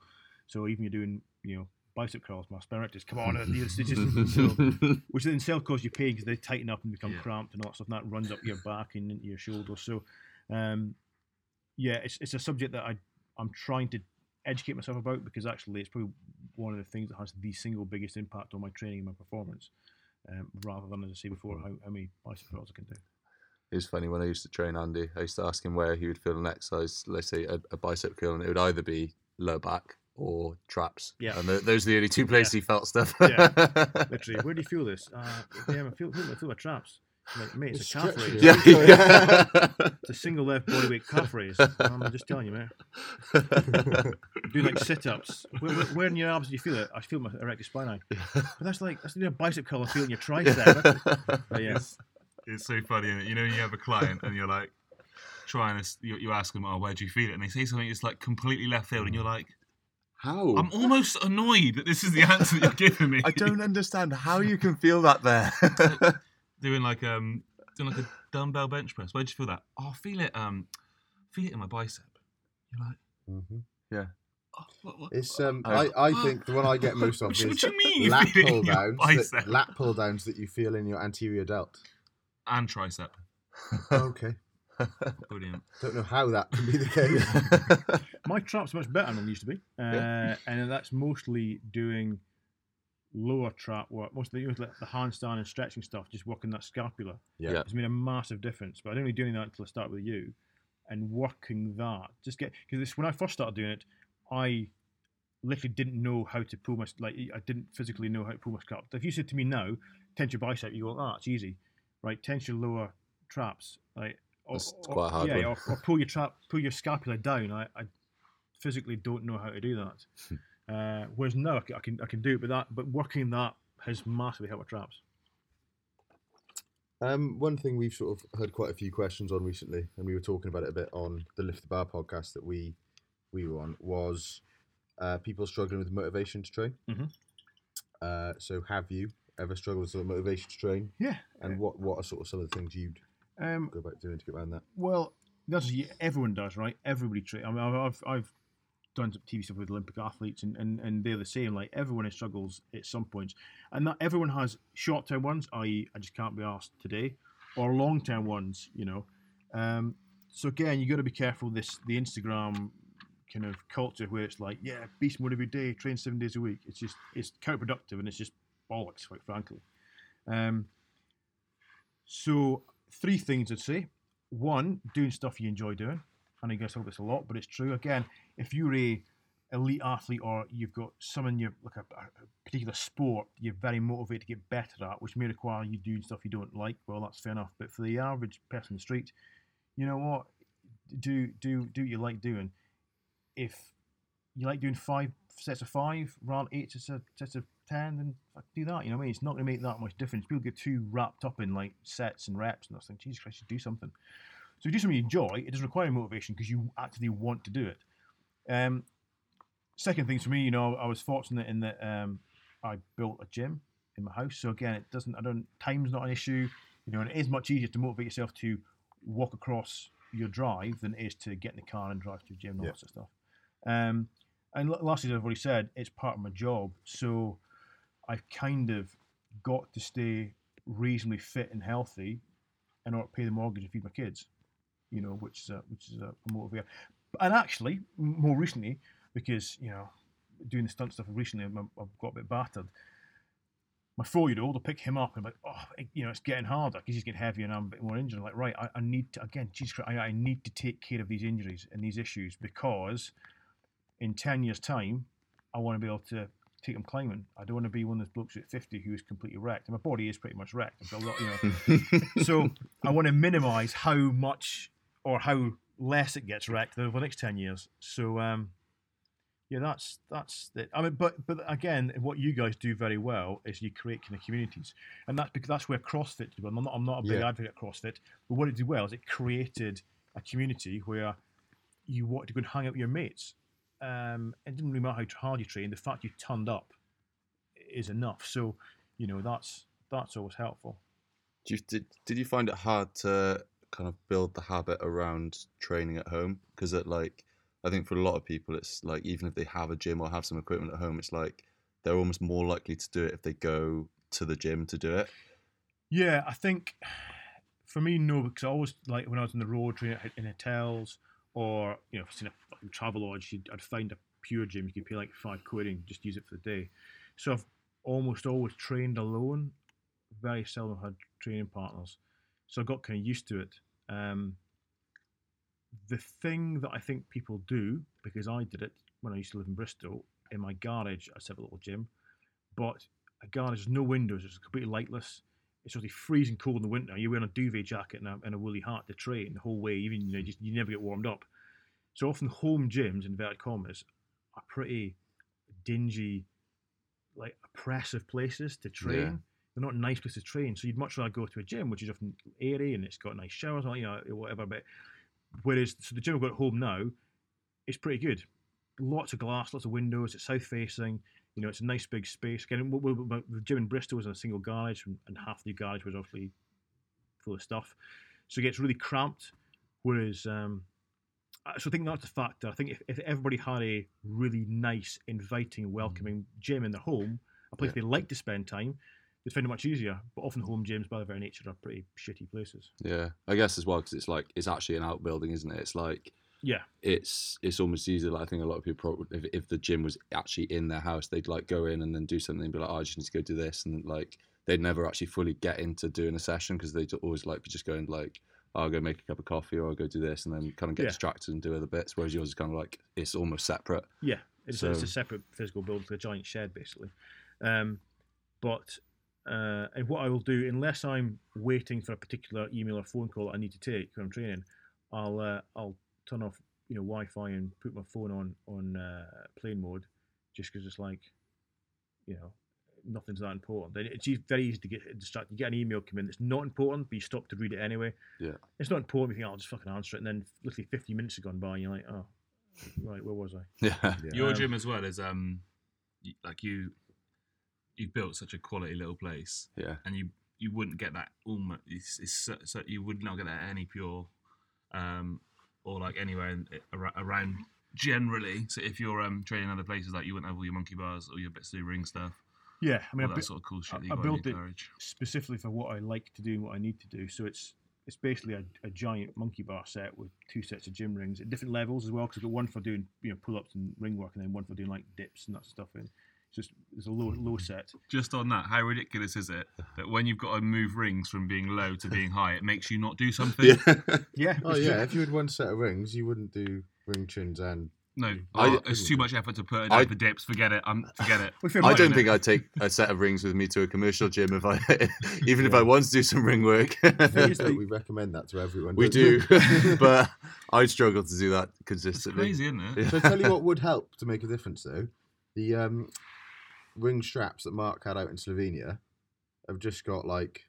So even you're doing, you know. Bicep curls, my spine come on, it's just, so, which then self cause you pain because they tighten up and become Yeah. cramped and all that stuff. And that runs up your back and into your shoulders. So, um, yeah, it's, it's a subject that I I'm trying to educate myself about because actually it's probably one of the things that has the single biggest impact on my training and my performance, um, rather than as I say before how, how many bicep curls I can do. It was funny when I used to train Andy. I used to ask him where he would feel an exercise, let's say a, a bicep curl, and it would either be low back or traps. Yeah. and th- those are the only two places he felt stuff. Yeah. Literally, where do you feel this? Uh, yeah, I feel, I feel my traps. Like, mate, it's, It's a calf raise. yeah, yeah. It's a single left bodyweight calf raise. I'm just telling you, mate. Do like sit-ups. Where, where, where in your abs do you feel it? I feel my erected spine. But that's like that's a bicep curl. I feel in your tricep. But yeah, It's, it's so funny, is You know, you have a client and you're like trying to, you, you ask them, "Oh, where do you feel it?" And they say something that's like completely left field, and you're like, How? "I'm almost annoyed that this is the answer that you're giving me." I don't understand how you can feel that there. doing like um doing like a dumbbell bench press. Where do you feel that? Oh, I feel it. Um, feel it in my bicep. You're like, Mhm. oh, what, what, It's um, Oh. I, I think the one I get most of What, is what do you mean you lat feel pull downs, that, lat pull downs that you feel in your anterior delt. And tricep? Okay, Brilliant. don't know how that can be the case. my trap's much better than it used to be, uh, Yeah. and that's mostly doing lower trap work. Most of the, like the handstand and stretching stuff, just working that scapula. Yeah. Yeah. It's made a massive difference. But I didn't really do any of that until I started with you, and working that just get because when I first started doing it, I literally didn't know how to pull my like I didn't physically know how to pull my scap. If you said to me now, tense your bicep, you go, ah, it's easy, right? Tension your lower traps, like. or- or- quite hard yeah. Or, or pull your trap, pull your scapula down. I, I physically don't know how to do that. uh, whereas now I can, I can I can do it, but that but working that has massively helped my traps. Um, one thing we've sort of heard quite a few questions on recently, and we were talking about it a bit on the Lift the Bar podcast that we we were on, was uh, people struggling with motivation to train. Mhm. Uh, so, have you ever struggled with sort of motivation to train? Yeah. And what what are sort of some of the things you'd Um, go about doing to get around that? Well, that's everyone does, right? Everybody train. I mean, I've, I've I've done some TV stuff with Olympic athletes, and, and, and they're the same. Like everyone struggles at some points, and that everyone has short term ones, i.e., I just can't be asked today, or long term ones, you know. Um, so again, you got to be careful. This the Instagram kind of culture where it's like, yeah, beast mode every day, train seven days a week. It's just it's counterproductive, and it's just bollocks, quite frankly. Um, so three things I'd say one, doing stuff you enjoy doing. And I guess I talk this a lot, but it's true. Again, if you're a elite athlete or you've got some in your like a, a particular sport you're very motivated to get better at, which may require you doing stuff you don't like, well, that's fair enough. But for the average person in the street, you know what? Do do do what you like doing. If you like doing five sets of five, rather eight sets of, sets of ten, then fuck, do that. You know what I mean? It's not going to make that much difference. People get too wrapped up in like sets and reps and I think, Jesus Christ, you do something. So you do something you enjoy, it doesn't require motivation because you actively want to do it. Um, second thing for me, you know, I was fortunate in that um, I built a gym in my house. So again, it doesn't. I don't. Time's not an issue. You know, and it is much easier to motivate yourself to walk across your drive than it is to get in the car and drive to the gym and all Yeah. that sort of stuff. Um, and lastly, as I've already said, it's part of my job. So I've kind of got to stay reasonably fit and healthy in order to pay the mortgage and feed my kids. You know, which is a which is a motivator. And actually, more recently, because you know, doing the stunt stuff recently, I've got a bit battered. My four-year-old, I pick him up and I'm like, oh, you know, it's getting harder because he's getting heavier and I'm a bit more injured. I'm like, right, I, I need to again, Jesus Christ, I, I need to take care of these injuries and these issues because in ten years' time, I want to be able to take them climbing. I don't want to be one of those blokes at 50 who is completely wrecked. And my body is pretty much wrecked. I've got a lot, you know. so I want to minimise how much or how less it gets wrecked over the next 10 years. So um, yeah, that's that's it. I mean, but but again, what you guys do very well is you create kind of communities, and that's because that's where CrossFit did well. I'm not I'm not a big Yeah. advocate of CrossFit, but what it did well is it created a community where you wanted to go and hang out with your mates. Um, it didn't really matter how hard you trained; the fact you turned up is enough. So, you know, that's that's always helpful. You, did did you find it hard to kind of build the habit around training at home? Because it like I think for a lot of people, it's like even if they have a gym or have some equipment at home, it's like they're almost more likely to do it if they go to the gym to do it. Yeah, I think for me, no, because I always like when I was on the road training in hotels or you know, if it's in a fucking Travelodge, you'd, I'd find a PureGym you could pay like five quid and just use it for the day. So I've almost always trained alone. Very seldom had training partners, so I got kind of used to it. Um, the thing that I think people do because I did it when I used to live in Bristol in my garage, I have a little gym, but a garage has no windows, it's completely lightless it's really freezing cold in the winter. You're wearing a duvet jacket and a, and a woolly hat to train the whole way. Even you know, just, you never get warmed up. So often home gyms, inverted commas, are pretty dingy, like oppressive places to train. Yeah. They're not nice places to train. So you'd much rather go to a gym, which is often airy and it's got nice showers, you know, whatever. But whereas, so the gym I've got at home now it's pretty good. Lots of glass, lots of windows. It's south facing. You know, it's a nice big space. Again, w- w- w- the gym in Bristol was in a single garage, and, and half the garage was obviously full of stuff. So it gets really cramped. Whereas, um, so I think that's a factor. I think if, if everybody had a really nice, inviting, welcoming gym in their home, a place they like to spend time, they'd find it much easier. But often home gyms, by their very nature, are pretty shitty places. Yeah, I guess as well because it's like it's actually an outbuilding, isn't it? It's like Yeah, it's it's almost easier. Like I think a lot of people probably, if, if the gym was actually in their house, they'd like go in and then do something and be like, oh, I just need to go do this, and like they'd never actually fully get into doing a session because they'd always like be just going like, oh, I'll go make a cup of coffee or I'll go do this, and then kind of get Yeah. distracted and do other bits. Whereas yours is kind of like it's almost separate. Yeah, it's, a, it's a separate physical build, it's a giant shed basically. Um, but uh, and what I will do, unless I'm waiting for a particular email or phone call that I need to take when I'm training, I'll uh, I'll turn off you know Wi-Fi and put my phone on on uh, plane mode, just because it's like, you know, nothing's that important. Then it's very easy to get distracted. You get an email come in that's not important, but you stop to read it anyway. Yeah. it's not important. You think "Oh, I'll just fucking answer it, and then literally 50 minutes have gone by, and you're like, oh, right, where was I? Yeah, Yeah. Your Um, gym as well is um, like you, you've built such a quality little place, yeah, and you you wouldn't get that almost. It's, it's so, so you would not get that at any pure, um, or like anywhere in, around generally. So if you're um training other places, like you wouldn't have all your monkey bars or your bits of ring stuff, Yeah, I mean, I bu- sort of cool shit I- I built it- garage. specifically for what I like to do and what I need to do. So it's it's basically a, a giant monkey bar set with two sets of gym rings at different levels as well. Because I've got one for doing you know pull ups and ring work, and then one for doing like dips and that stuff. In it's just it's a low low set. Just on that, how ridiculous is it that when you've got to move rings from being low to being high, it makes you not do something? yeah. Yeah. Oh yeah, true. if you had one set of rings, you wouldn't do ring chins and No, I- oh, it's too much effort to put it I- down for dips. Forget it. I'm forget it. Well, if you're I don't think I'd take a set of rings with me to a commercial gym if I, even if I want to do some ring work. we recommend that to everyone. we don't but I'd struggle to do that It's consistently. crazy, isn't it? Yeah. So I tell you what would help to make a difference though, the um, ring straps that Mark had out in Slovenia have just got like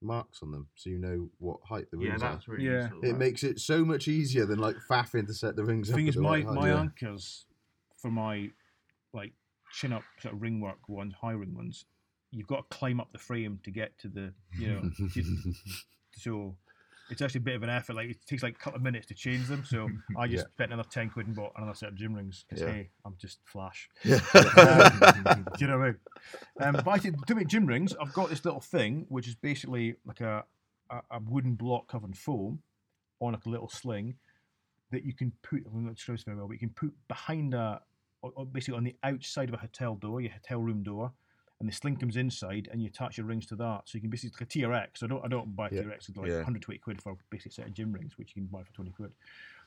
marks on them, so you know what height the Yeah, rings are. really Yeah. useful. It makes it so much easier than like faffing to set the rings The up. thing at is, my right height. my Yeah. anchors for my like chin up sort of ring work ones, high ring ones, you've got to climb up the frame to get to the you know. to- so it's actually a bit of an effort. Like it takes like a couple of minutes to change them. So I just Yeah. spent another ten quid and bought another set of gym rings because Yeah. hey, I'm just flash. Yeah. Um, do you know what I mean? Um, but I did, to make gym rings, I've got this little thing which is basically like a, a, a wooden block covered in foam on like a little sling that you can put. I'm not sure this very well, but you can put behind a, or- or basically on the outside of a hotel door, your hotel room door, and the sling comes inside, and you attach your rings to that. So you can basically like a TRX. I don't, I don't buy Yeah. TRX. It's like Yeah. 120 quid for a basic set of gym rings, which you can buy for 20 quid.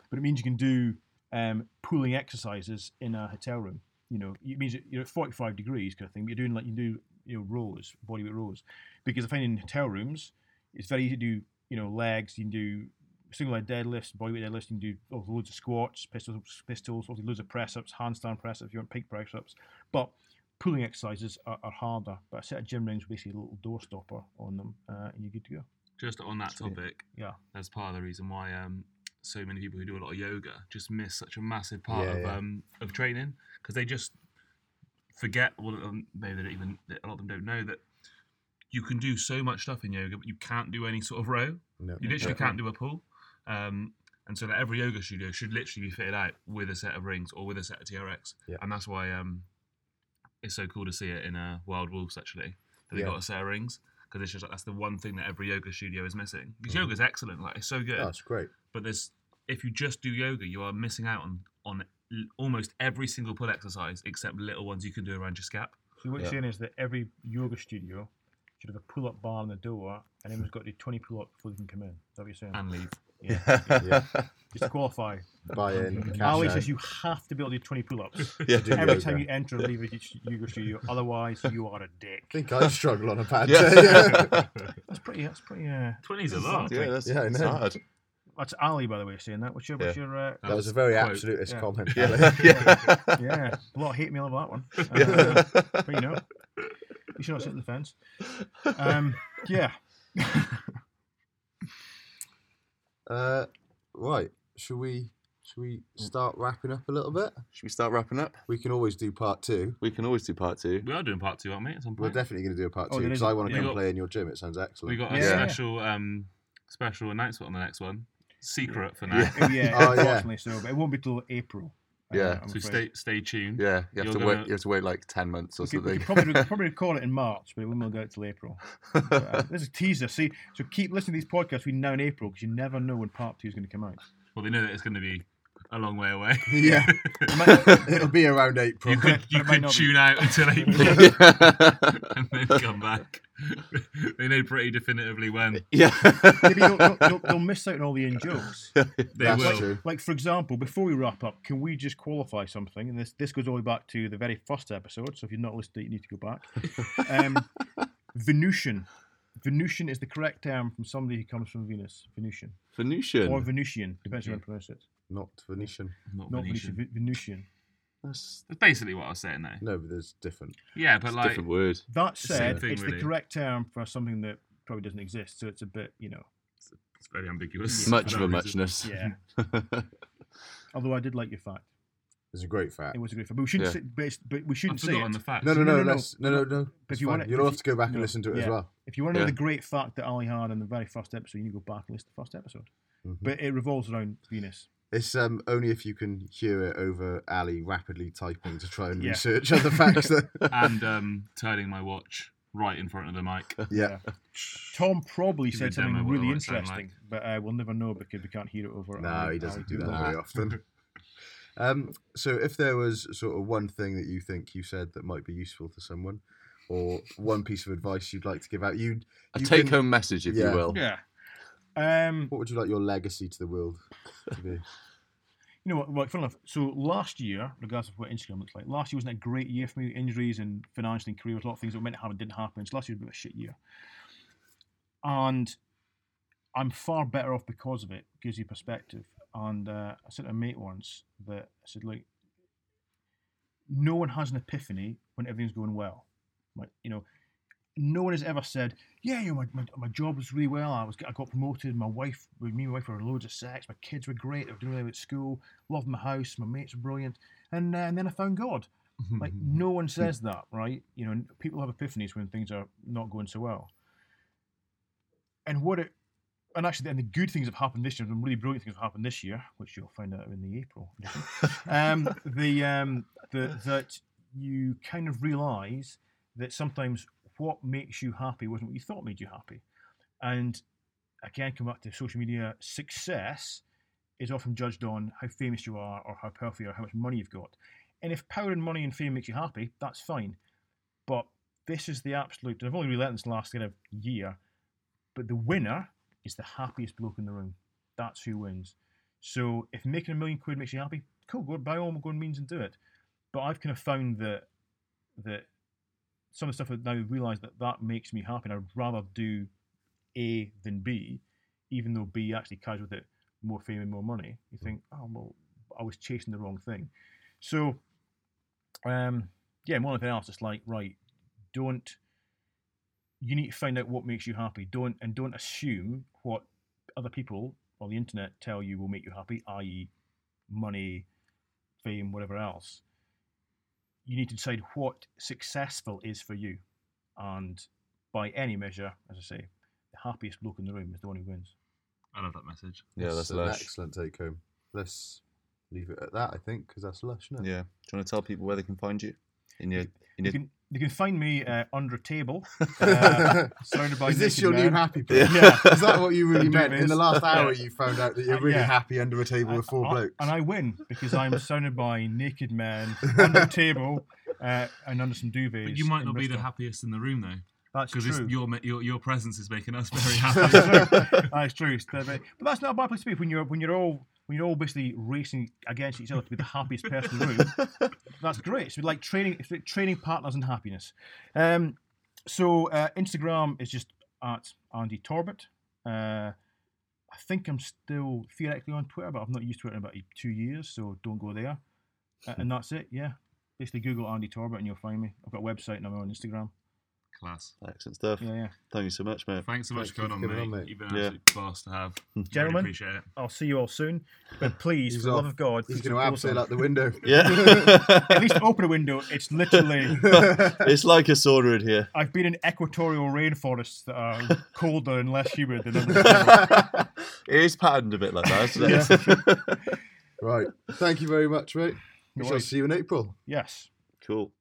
But it means you can do um, pulling exercises in a hotel room. you know, it means you're at 45 degrees kind of thing. But you're doing like you do, you know, rows, bodyweight rows, because I find in hotel rooms it's very easy to do, you know, legs. You can do single leg deadlifts, bodyweight deadlifts. You can do oh, loads of squats, pistols, pistols, loads of press ups, handstand press ups. If you want peak press ups, but pulling exercises are, are harder. But a set of gym rings basically a little door stopper on them, uh, and you're good to go. Just on that Yeah. topic, Yeah. that's part of the reason why um, so many people who do a lot of yoga just miss such a massive part Yeah, of yeah. um, of training because they just forget. Well, um, maybe they don't even a lot of them don't know that you can do so much stuff in yoga, but you can't do any sort of row. No. You literally Yeah. can't do a pull. Um, and so that every yoga studio should literally be fitted out with a set of rings or with a set of TRX. Yeah. And that's why um, it's so cool to see it in uh, Wild Wolves actually. That they Yeah. got a set of rings because it's just like that's the one thing that every yoga studio is missing. Because Mhm. yoga's excellent, like it's so good. Oh, that's great. But there's if you just do yoga, you are missing out on on l- almost every single pull exercise except little ones you can do around your scap. So what Yeah. you're saying is that every yoga studio should have a pull-up bar on the door, and everyone's got to do 20 pull-ups before they can come in. Is that what you're saying? And leave. Yeah. Yeah. Just to qualify. Buy in. Cash Ali says you have to be able to do 20 pull-ups yeah. Do every yoga. time you enter or leave a yoga studio. Otherwise, you are a dick. I think I struggle on a bad Yeah. day. Yeah. That's pretty. That's pretty. Uh, Twenty's a lot. Yeah, that's, Yeah, I it's know. hard. that's Ali, by the way, saying that. What's your? What's your? Uh, that was a very quote. absolutist Yeah. comment. Yeah. Yeah. yeah, a lot of hate mail about that one. Yeah. Uh, but you know, you should not sit in the fence. Um, yeah. Uh, right. Should we? Should we start wrapping up a little bit? Should we start wrapping up? We can always do part two. We can always do part two. We are doing part two, aren't we? At some We're point. definitely going to do a part Oh, two there because is a- I want to yeah. come We got- play in your gym. It sounds excellent. we got a Yeah. special um special announcement on the next one. Secret for now. Yeah. Oh, yeah, Oh, yeah. unfortunately so, but it won't be till April. Uh, Yeah. I'm So afraid. stay stay tuned. Yeah, you have You're to gonna- wait. You have to wait like ten months or We something. could probably, we could probably call it in March, but it won't go out till April. But, uh, this is a teaser. See, so keep listening to these podcasts We now in April because you never know when part two is going to come out. Well, they know that it's going to be a long way away. yeah, It might- it'll be around April. You could you might could not be. tune out until April yeah. and then come back. they know pretty definitively when Maybe they'll, they'll, they'll, they'll miss out on all the in jokes. they That's will. true. Like, for example, before we wrap up, can we just qualify something? And this this goes all the way back to the very first episode. So if you've not listened to it, you need to go back. Um, Venusian. Venusian is the correct term from somebody who comes from Venus. Venusian. Venusian. Or Venusian, depends on how you pronounce it. Not Venetian. Not Not Venetian. Venetian, Venusian. That's That's basically what I was saying now. No, but there's different. Yeah, but it's a like different word. That same said, thing, it's really. the correct term for something that probably doesn't exist. So it's a bit, you know, it's very ambiguous. Much of a that reason. muchness. yeah. Although I did like your fact. It's a great fact. It was a great fact. But we shouldn't Yeah. say, but, it's- but we I've shouldn't say forgotten it. the fact. No, no, No, no, no, no. let's- no, no, no. But if you fine. want it- You'll if have to go back no, and listen to it as yeah. well. If you want to know Yeah. the great fact that Ali had in the very first episode, you need to go back and listen to the first episode. Mhm. But it revolves around Venus. It's um, only if you can hear it over Ali rapidly typing to try and Yeah. research other facts. That, and um, turning my watch right in front of the mic. yeah. Tom probably Give said something really it might sound interesting, but uh, we'll never know because we can't hear it over. No, Ali- he doesn't Ali do that doing very often. Um, so, if there was sort of one thing that you think you said that might be useful to someone, or one piece of advice you'd like to give out, you A take-home message, if Yeah. you will. Yeah. Um, what would you like your legacy to the world to be? you know what? Like, fun enough. So last year, regardless of what Instagram looks like, last year wasn't a great year for me. Injuries and financially and career, a lot of things that were meant to happen didn't happen. So last year was a bit of a shit year, and I'm far better off because of it. Gives you perspective. And uh, I said to a mate once that I said, like, no one has an epiphany when everything's going well. Like, you know, no one has ever said, "Yeah, you know, my, my, my job was really well. I was I got promoted. My wife, me, and my wife were loads of sex. My kids were great. They were doing really well at school. Loved my house. My mates were brilliant. And uh, and then I found God. Like no one says that, right? You know, people have epiphanies when things are not going so well. And what it, and actually, and the good things have happened this year. Some really brilliant things have happened this year, which you'll find out in the April. um, the um, the that you kind of realise that sometimes what makes you happy wasn't what you thought made you happy, and again, come back to social media. Success is often judged on how famous you are, or how you are, how much money you've got. And if power and money and fame makes you happy, that's fine. But this is the absolute. And I've only really learned this last kind of year. But the winner is the happiest bloke in the room. That's who wins. So if making a million quid makes you happy, cool. Go by all good means and do it. but I've kind of found that that some of the stuff that now realise that that makes me happy, and I'd rather do A than B, even though B actually carries with it more fame and more money. You think, oh well, I was chasing the wrong thing. So, um, yeah, more than anything else, it's like right, don't. You need to find out what makes you happy. Don't and don't assume what other people or the internet tell you will make you happy, i.e., money, fame, whatever else. You need to decide what successful is for you, and by any measure, as I say, the happiest bloke in the room is the one who wins. I love that message. Yeah, that's an lush. excellent take home. Let's leave it at that, I think, because that's lush, isn't it? Yeah. Do you want to tell people where they can find you? In your, in You your can you can find me uh, under a table, uh, surrounded by Is this naked your new happy place? Yeah. Is that what you really meant? In the last hour, Yeah. you found out that you're Uh, really yeah. happy under a table with four I- blokes. And I win because I'm surrounded by naked men under a table uh, and under some duvets. But you might not be the happiest in the room though, That's because true. your, your your presence is making us very That's happy. true. That's true. It's the- the- But that's not a bad place to be when you're when you're all when you're all basically racing against each other to be the happiest person in the room. That's great. It's like training. It's like training partners in happiness. Um, so uh, Instagram is just at Andy Torbet. Uh, I think I'm still theoretically on Twitter, but I've not used Twitter in about two years, so don't go there. Uh, and that's it. Yeah, basically Google Andy Torbet and you'll find me. I've got a website and I'm on Instagram. Class. excellent stuff. Yeah, yeah. Thank you so much, mate. Thanks so much Thank for coming on, coming mate. on, mate. You've been an Yeah. absolute boss to have. Really Gentlemen, appreciate it. I'll see you all soon. But please, for the love of God, He's put going to absolutely abseil out the window. Yeah. At least open a window. It's literally. it's like a sauna in here. I've been in equatorial rainforests that are colder and less humid than under it is patterned a bit like that, isn't it? right. Thank you very much, mate. We No shall see you in April. Yes. cool.